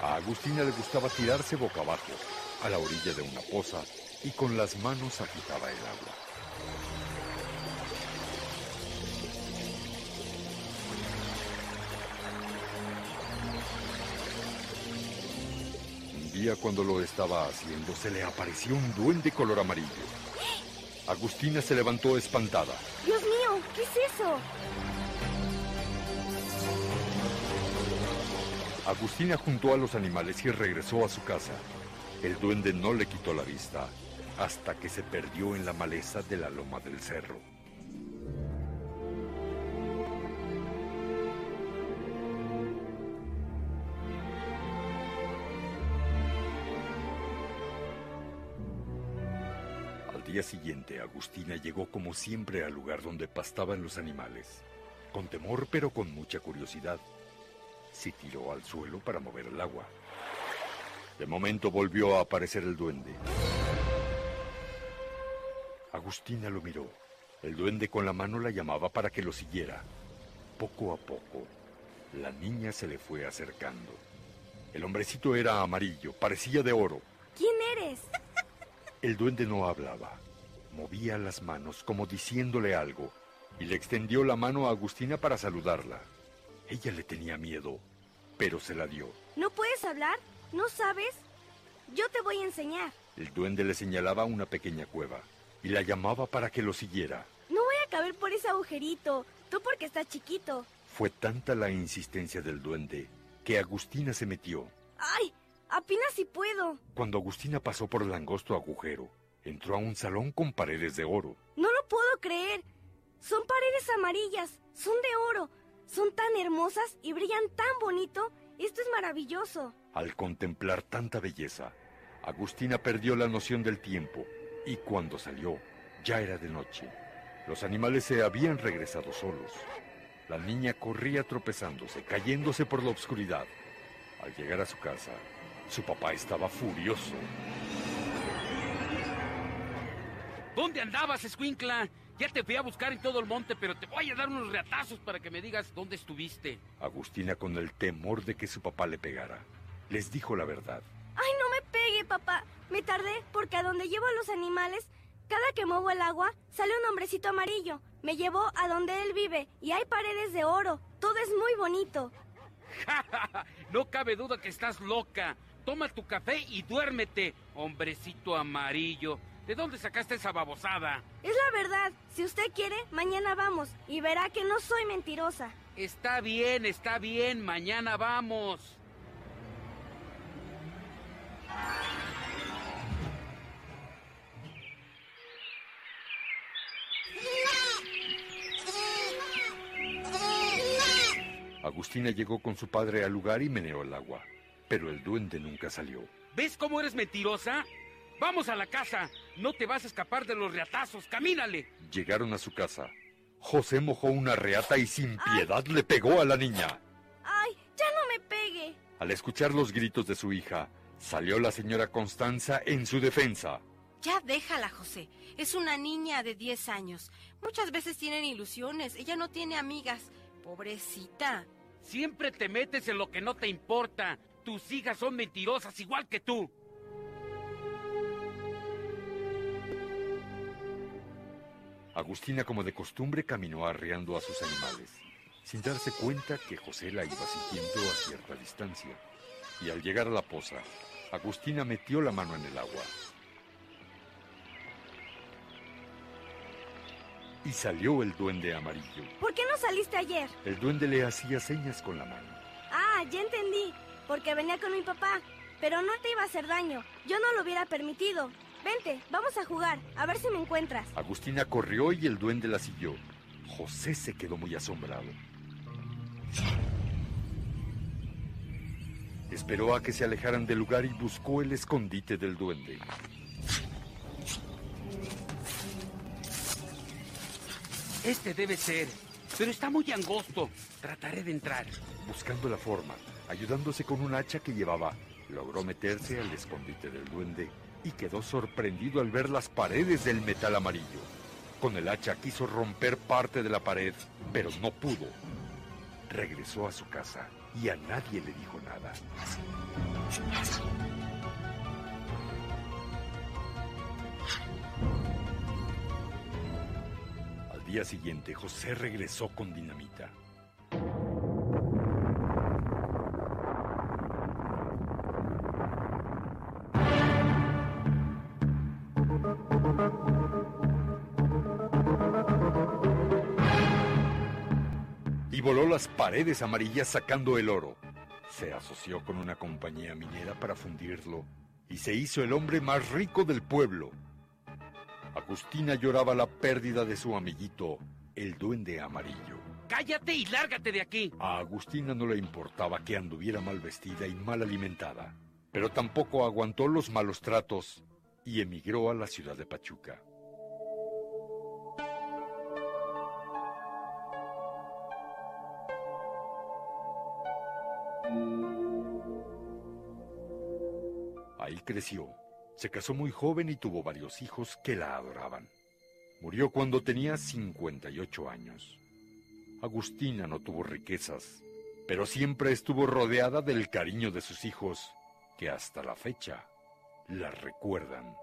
a Agustina le gustaba tirarse boca abajo, a la orilla de una poza, y con las manos agitaba el agua. Un día cuando lo estaba haciendo se le apareció un duende color amarillo. Agustina se levantó espantada. Dios mío, ¿qué es eso? Agustina juntó a los animales y regresó a su casa. El duende no le quitó la vista hasta que se perdió en la maleza de la loma del cerro. Al día siguiente, Agustina llegó como siempre al lugar donde pastaban los animales, con temor pero con mucha curiosidad. Se tiró al suelo para mover el agua. De momento volvió a aparecer el duende. Agustina lo miró. El duende con la mano la llamaba para que lo siguiera. Poco a poco, La niña se le fue acercando. El hombrecito era amarillo, parecía de oro. ¿Quién eres? El duende no hablaba. Movía las manos como diciéndole algo y le extendió la mano a Agustina para saludarla. Ella le tenía miedo, pero se la dio. ¿No puedes hablar? ¿No sabes? Yo te voy a enseñar. El duende le señalaba una pequeña cueva y la llamaba para que lo siguiera. No voy a caber por ese agujerito. Tú porque estás chiquito. Fue tanta la insistencia del duende que Agustina se metió. ¡Ay! Apenas si puedo. Cuando Agustina pasó por el angosto agujero, entró a un salón con paredes de oro. No lo puedo creer. Son paredes amarillas. Son de oro. Son tan hermosas y brillan tan bonito. Esto es maravilloso. Al contemplar tanta belleza, Agustina perdió la noción del tiempo y cuando salió, ya era de noche. Los animales se habían regresado solos. La niña corría tropezándose, cayéndose por la oscuridad. Al llegar a su casa, su papá estaba furioso. ¿Dónde andabas, escuincla? Ya te fui a buscar en todo el monte, pero te voy a dar unos reatazos para que me digas dónde estuviste. Agustina, con el temor de que su papá le pegara, les dijo la verdad. ¡Ay, no me pegue, papá! Me tardé porque a donde llevo a los animales, cada que muevo el agua, sale un hombrecito amarillo. Me llevó a donde él vive y hay paredes de oro. Todo es muy bonito. no cabe duda que estás loca. Toma tu café y duérmete, hombrecito amarillo. ¿De dónde sacaste esa babosada? Es la verdad. Si usted quiere, mañana vamos y verá que no soy mentirosa. Está bien, está bien. Mañana vamos. Agustina llegó con su padre al lugar y meneó el agua, pero el duende nunca salió. ¿Ves cómo eres mentirosa? Vamos a la casa. No te vas a escapar de los reatazos. Camínale. Llegaron a su casa. José mojó una reata y sin piedad le pegó a la niña. ¡Ay! ¡Ya no me pegue! Al escuchar los gritos de su hija, salió la señora Constanza en su defensa. Ya déjala, José. Es una niña de 10 años. Muchas veces tienen ilusiones. Ella no tiene amigas. Pobrecita. Siempre te metes en lo que no te importa. Tus hijas son mentirosas igual que tú. Agustina, como de costumbre, caminó arreando a sus animales, sin darse cuenta que José la iba siguiendo a cierta distancia. Y al llegar a la poza, Agustina metió la mano en el agua. Y salió el duende amarillo. ¿Por qué no saliste ayer? El duende le hacía señas con la mano. Ah, ya entendí. Porque venía con mi papá. Pero no te iba a hacer daño. Yo no lo hubiera permitido. Vente, vamos a jugar, a ver si me encuentras. Agustina corrió y el duende la siguió. José se quedó muy asombrado. Esperó a que se alejaran del lugar y buscó el escondite del duende. Este debe ser, pero está muy angosto. Trataré de entrar. Buscando la forma, ayudándose con un hacha que llevaba, logró meterse al escondite del duende y quedó sorprendido al ver las paredes del metal amarillo. Con el hacha quiso romper parte de la pared, pero no pudo. Regresó a su casa y a nadie le dijo nada. Día siguiente, José regresó con dinamita. y voló las paredes amarillas sacando el oro. Se asoció con una compañía minera para fundirlo y se hizo el hombre más rico del pueblo. Agustina lloraba la pérdida de su amiguito, el duende amarillo. Cállate y lárgate de aquí. A Agustina no le importaba que anduviera mal vestida y mal alimentada, pero tampoco aguantó los malos tratos y emigró a la ciudad de Pachuca. Ahí creció. Se casó muy joven y tuvo varios hijos que la adoraban. Murió cuando tenía 58 años. Agustina no tuvo riquezas, pero siempre estuvo rodeada del cariño de sus hijos, que hasta la fecha la recuerdan.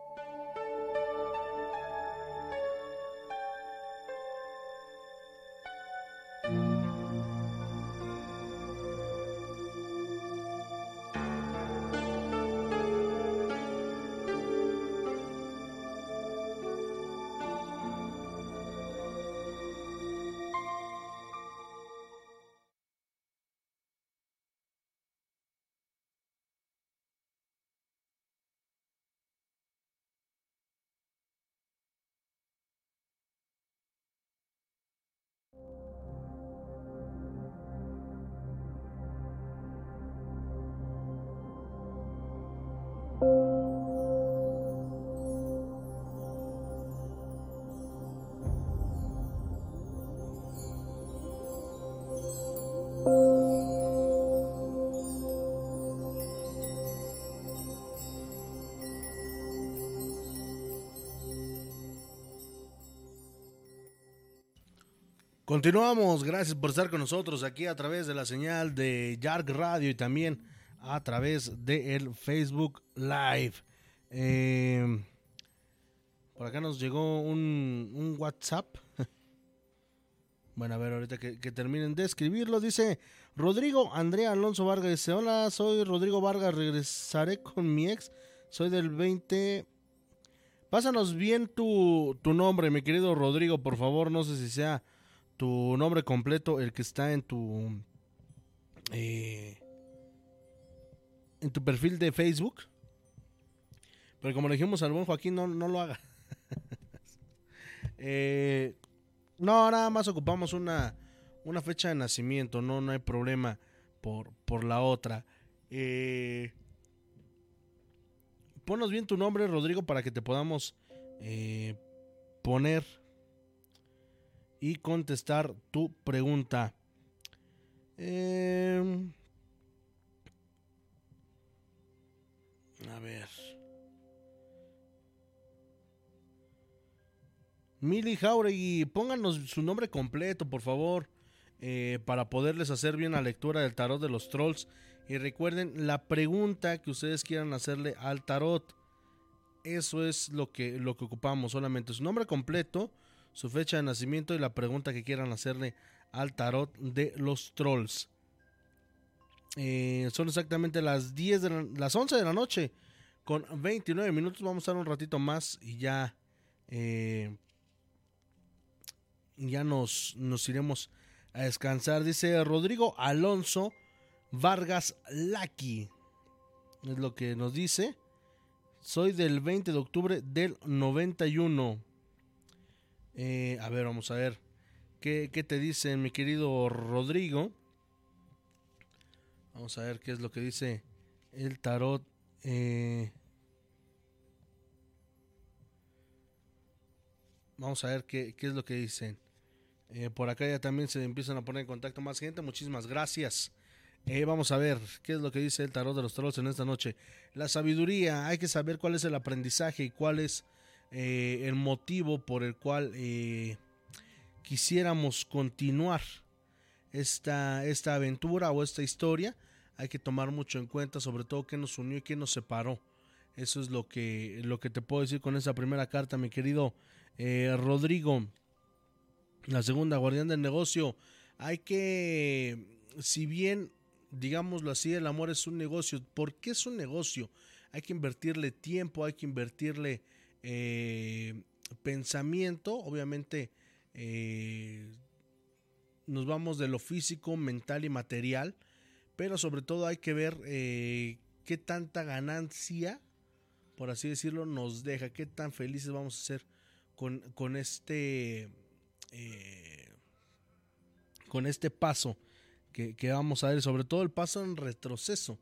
Continuamos, gracias por estar con nosotros aquí a través de la señal de Yark Radio y también a través de el Facebook Live. Eh, por acá nos llegó un, WhatsApp. Bueno, a ver, ahorita que, que, terminen de escribirlo, dice Rodrigo Andrea Alonso Vargas. Dice: Hola, soy Rodrigo Vargas, regresaré con mi ex. Soy del 20. Pásanos bien tu, tu nombre, mi querido Rodrigo, por favor. No sé si sea tu nombre completo, el que está en tu. Eh, en tu perfil de Facebook. Pero como le dijimos al buen Joaquín, no, no lo haga. eh, no, nada más ocupamos una, una fecha de nacimiento, no, no hay problema por, por la otra. Eh, ponos bien tu nombre, Rodrigo, para que te podamos poner y contestar tu pregunta. Eh, a ver. Mili Jauregui, pónganos su nombre completo, por favor, eh, para poderles hacer bien la lectura del tarot de los trolls. Y recuerden la pregunta que ustedes quieran hacerle al tarot. Eso es lo que, lo que ocupamos, solamente su nombre completo, su fecha de nacimiento y la pregunta que quieran hacerle al tarot de los trolls. Eh, son exactamente las 10 de la, las 11 de la noche con 29 minutos. Vamos a estar un ratito más y ya eh, ya nos, nos iremos a descansar. Dice Rodrigo Alonso Vargas Laki. Es lo que nos dice. Soy del 20 de octubre del 91. Eh, a ver, vamos a ver. ¿Qué, ¿Qué, te dice mi querido Rodrigo? Vamos a ver qué es lo que dice el tarot. Eh, vamos a ver qué, qué es lo que dicen. Eh, por acá ya también se empiezan a poner en contacto más gente. Muchísimas gracias. Vamos a ver qué es lo que dice el tarot de los trolls en esta noche. La sabiduría, hay que saber cuál es el aprendizaje y cuál es eh, el motivo por el cual eh, quisiéramos continuar esta, esta aventura o esta historia. Hay que tomar mucho en cuenta, sobre todo qué nos unió y qué nos separó. Eso es lo que, lo que te puedo decir con esa primera carta, mi querido eh, Rodrigo. La segunda, guardián del negocio. Hay que, si bien, digámoslo así, el amor es un negocio. ¿Por qué es un negocio? Hay que invertirle tiempo, hay que invertirle eh, pensamiento. Obviamente, eh, nos vamos de lo físico, mental y material. Pero sobre todo hay que ver eh, qué tanta ganancia, por así decirlo, nos deja. Qué tan felices vamos a ser con, con este con este paso que, que, vamos a ver, sobre todo el paso en retroceso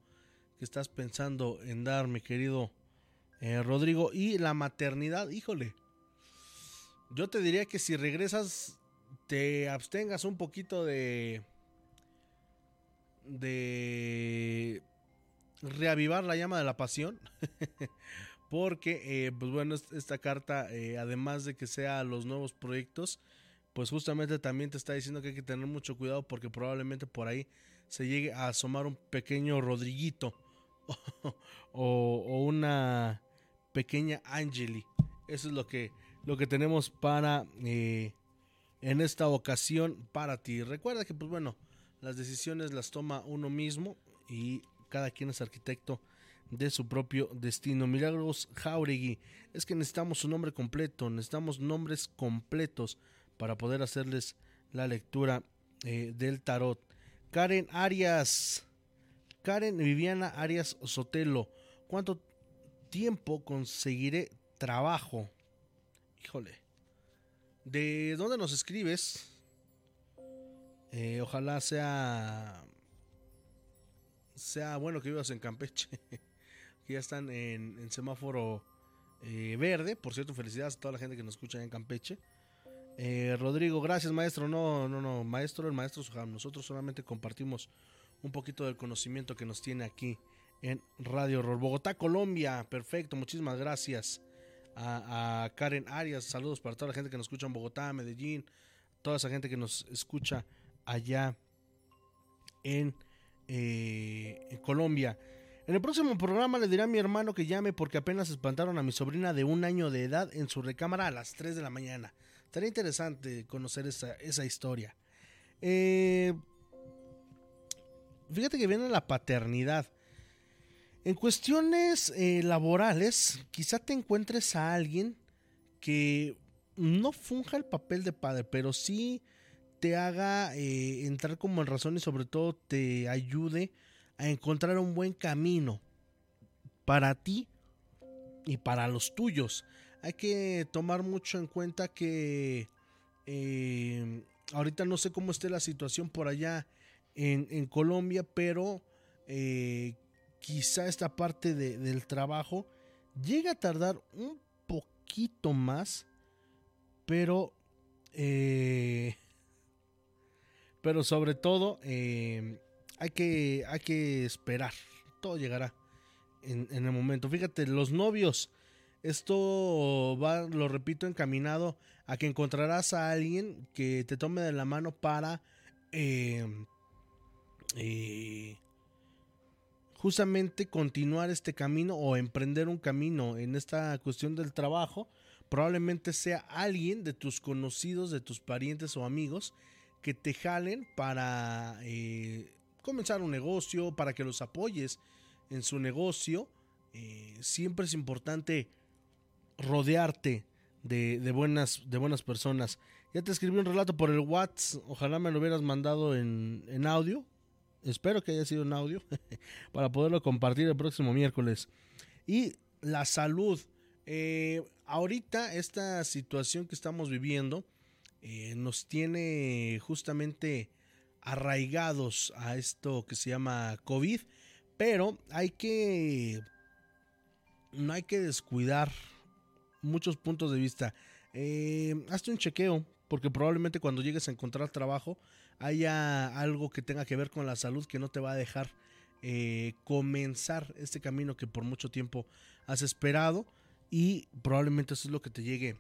que estás pensando en dar, mi querido eh, Rodrigo, y la maternidad, híjole, yo te diría que si regresas, te abstengas un poquito de de reavivar la llama de la pasión. porque, eh, pues bueno, esta carta, eh, además de que sea los nuevos proyectos, pues justamente también te está diciendo que hay que tener mucho cuidado porque probablemente por ahí se llegue a asomar un pequeño Rodriguito o, o una pequeña Angeli. Eso es lo que, lo que tenemos para eh, en esta ocasión para ti. Recuerda que, pues bueno, las decisiones las toma uno mismo y cada quien es arquitecto de su propio destino. Milagros Jauregui, es que necesitamos un nombre completo, necesitamos nombres completos para poder hacerles la lectura eh, del tarot. Karen Arias, Karen Viviana Arias Sotelo, ¿cuánto tiempo conseguiré trabajo? Híjole, ¿de dónde nos escribes? Eh, ojalá sea sea bueno que vivas en Campeche. que ya están en, semáforo eh, verde. Por cierto, felicidades a toda la gente que nos escucha en Campeche. Eh, Rodrigo, gracias maestro. No, no, no, maestro, el maestro Nosotros solamente compartimos un poquito del conocimiento que nos tiene aquí en Radio Horror. Bogotá, Colombia. Perfecto, muchísimas gracias a, Karen Arias. Saludos para toda la gente que nos escucha en Bogotá, Medellín. Toda esa gente que nos escucha allá en eh, en Colombia. En el próximo programa le diré a mi hermano que llame porque apenas espantaron a mi sobrina de un año de edad en su recámara a las 3 de la mañana. Estaría interesante conocer esa, esa historia. Eh, fíjate que viene la paternidad. En cuestiones eh, laborales, quizá te encuentres a alguien que no funja el papel de padre, pero sí te haga eh, entrar como en razón y sobre todo te ayude a encontrar un buen camino para ti y para los tuyos. Hay que tomar mucho en cuenta que eh, ahorita no sé cómo esté la situación por allá en, Colombia, pero quizá esta parte del trabajo llega a tardar un poquito más, pero pero sobre todo, eh, hay, que, hay que esperar. Todo llegará en, el momento. Fíjate, los novios. Esto va, lo repito, encaminado a que encontrarás a alguien que te tome de la mano para eh, eh, justamente continuar este camino o emprender un camino en esta cuestión del trabajo. Probablemente sea alguien de tus conocidos, de tus parientes o amigos que te jalen para eh, comenzar un negocio, para que los apoyes en su negocio. Eh, siempre es importante rodearte de, buenas, de buenas personas. Ya te escribí un relato por el WhatsApp, ojalá me lo hubieras mandado en, audio. Espero que haya sido en audio para poderlo compartir el próximo miércoles. Y la salud. Eh, ahorita esta situación que estamos viviendo, eh, nos tiene justamente arraigados a esto que se llama COVID, pero hay que no hay que descuidar muchos puntos de vista. Eh, hazte un chequeo, porque probablemente cuando llegues a encontrar trabajo haya algo que tenga que ver con la salud que no te va a dejar eh, comenzar este camino que por mucho tiempo has esperado y probablemente eso es lo que te llegue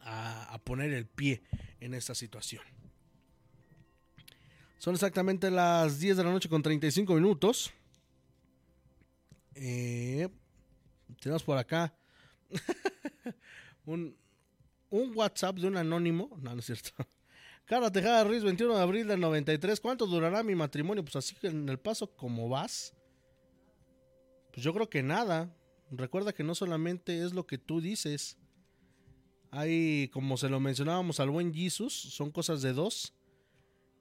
a, poner el pie en esta situación. Son exactamente las 10 de la noche con 35 minutos. Eh, tenemos por acá un, un, WhatsApp de un anónimo. No, no es cierto. Cara Tejada Ruiz, 21 de abril del 93. ¿Cuánto durará mi matrimonio? Pues así que en el paso, como vas? Pues yo creo que nada. Recuerda que no solamente es lo que tú dices, hay, como se lo mencionábamos al buen Jesus, son cosas de dos.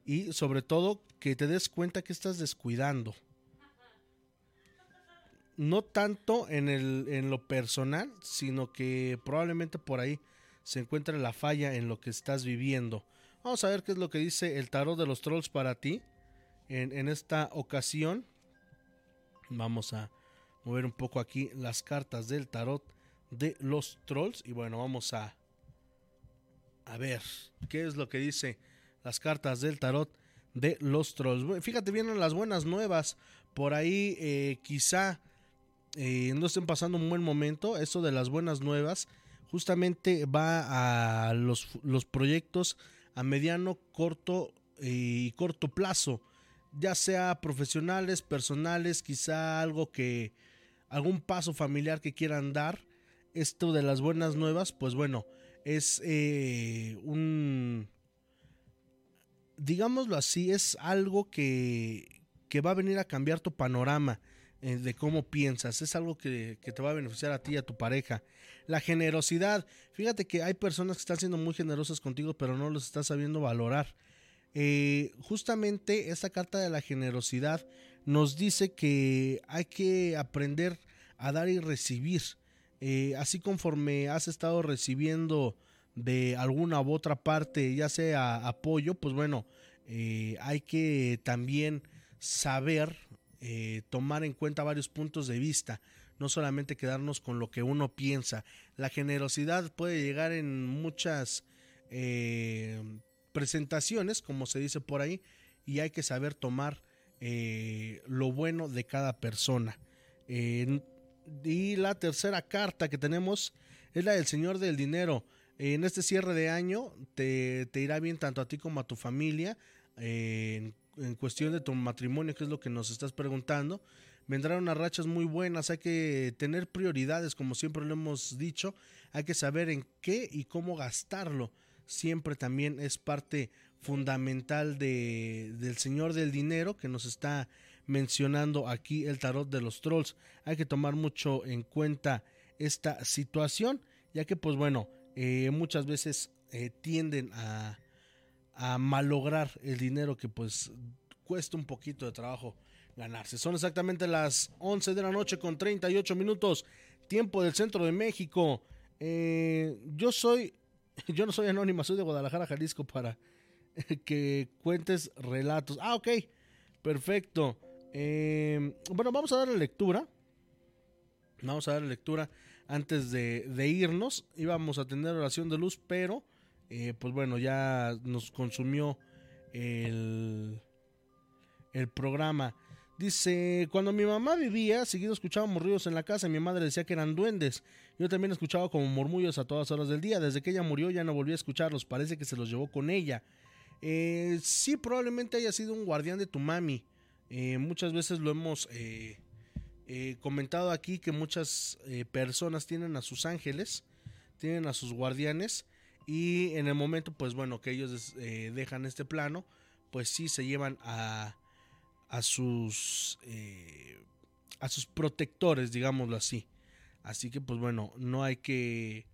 Y sobre todo que te des cuenta que estás descuidando. No tanto en, el, en lo personal, sino que probablemente por ahí se encuentre la falla en lo que estás viviendo. Vamos a ver qué es lo que dice el tarot de los trolls para ti en, en esta ocasión. Vamos a mover un poco aquí las cartas del tarot de los trolls. Y bueno, vamos a a ver, ¿qué es lo que dice las cartas del tarot de los trolls? Fíjate, vienen las buenas nuevas. Por ahí eh, quizá eh, no estén pasando un buen momento. Eso de las buenas nuevas justamente va a los, los proyectos a mediano, corto y corto plazo. ya sea profesionales, personales, quizá algo que, algún paso familiar que quieran dar. Esto de las buenas nuevas, pues bueno, es eh, un, digámoslo así, es algo que, que va a venir a cambiar tu panorama eh, de cómo piensas. Es algo que, que, te va a beneficiar a ti y a tu pareja. La generosidad. Fíjate que hay personas que están siendo muy generosas contigo, pero no los estás sabiendo valorar. Eh, justamente esta carta de la generosidad nos dice que hay que aprender a dar y recibir. Eh, así conforme has estado recibiendo de alguna u otra parte, ya sea apoyo, pues bueno, hay que también saber tomar en cuenta varios puntos de vista, no solamente quedarnos con lo que uno piensa. La generosidad puede llegar en muchas presentaciones, como se dice por ahí, y hay que saber tomar eh, lo bueno de cada persona. y la tercera carta que tenemos es la del Señor del Dinero. En este cierre de año te, irá bien tanto a ti como a tu familia. En, cuestión de tu matrimonio, que es lo que nos estás preguntando, vendrán unas rachas muy buenas. Hay que tener prioridades, como siempre lo hemos dicho. Hay que saber en qué y cómo gastarlo siempre también es parte fundamental de, del Señor del Dinero que nos está mencionando aquí el tarot de los trolls. Hay que tomar mucho en cuenta esta situación, ya que pues bueno, eh, muchas veces eh, tienden a, a malograr el dinero que pues cuesta un poquito de trabajo ganarse. Son exactamente las 11 de la noche con 38 minutos, tiempo del centro de México. Eh, yo soy yo no soy anónima, soy de Guadalajara, Jalisco, para que cuentes relatos. Ah, ok, perfecto. Em, bueno, vamos a darle lectura. Vamos a darle lectura antes de, irnos. Íbamos a tener oración de luz, pero eh, pues bueno, ya nos consumió el, el programa. Dice, cuando mi mamá vivía, seguido escuchábamos ruidos en la casa y mi madre decía que eran duendes. Yo también escuchaba como murmullos a todas horas del día. Desde que ella murió ya no volví a escucharlos. Parece que se los llevó con ella. Eh, sí, probablemente haya sido un guardián de tu mami. Eh, muchas veces lo hemos eh, comentado aquí que muchas personas tienen a sus ángeles, tienen a sus guardianes y en el momento, pues bueno, que ellos dejan este plano, pues sí se llevan a a sus eh, a sus protectores, digámoslo así. Así que pues bueno, no hay que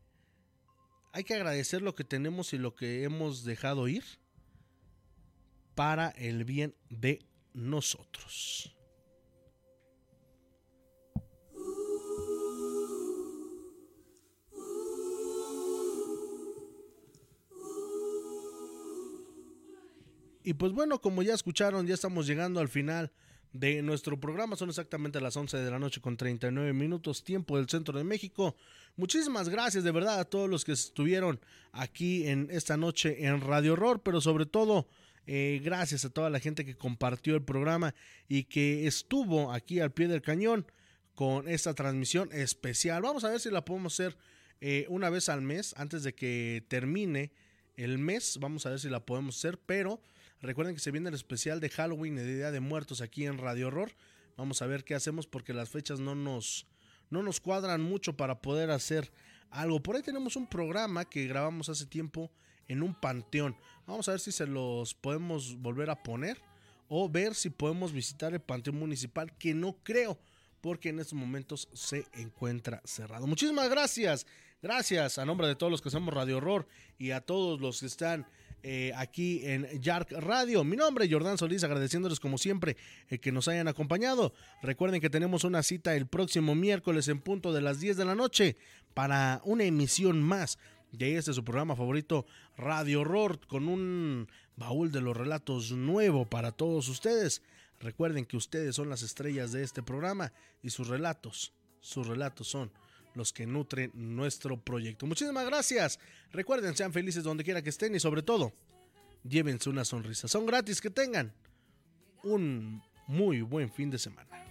hay que agradecer lo que tenemos y lo que hemos dejado ir para el bien de nosotros. Y pues bueno, como ya escucharon, ya estamos llegando al final de nuestro programa. Son exactamente las 11 de la noche con 39 minutos, tiempo del centro de México. Muchísimas gracias de verdad a todos los que estuvieron aquí en esta noche en Radio Horror, pero sobre todo eh, gracias a toda la gente que compartió el programa y que estuvo aquí al pie del cañón con esta transmisión especial. Vamos a ver si la podemos hacer eh, una vez al mes antes de que termine el mes. Vamos a ver si la podemos hacer, pero Recuerden que se viene el especial de Halloween de Día de Muertos aquí en Radio Horror. Vamos a ver qué hacemos porque las fechas no nos, no nos cuadran mucho para poder hacer algo. Por ahí tenemos un programa que grabamos hace tiempo en un panteón. Vamos a ver si se los podemos volver a poner o ver si podemos visitar el panteón municipal que no creo porque en estos momentos se encuentra cerrado. Muchísimas gracias. Gracias a nombre de todos los que hacemos Radio Horror y a todos los que están eh, aquí en Yark Radio. Mi nombre es Jordán Solís, agradeciéndoles como siempre eh, que nos hayan acompañado. Recuerden que tenemos una cita el próximo miércoles en punto de las 10 de la noche para una emisión más de este su programa favorito Radio Horror con un baúl de los relatos nuevo para todos ustedes. Recuerden que ustedes son las estrellas de este programa y sus relatos, sus relatos son los que nutren nuestro proyecto. Muchísimas gracias. Recuerden, sean felices donde quiera que estén y sobre todo, llévense una sonrisa. Son gratis, que tengan un muy buen fin de semana.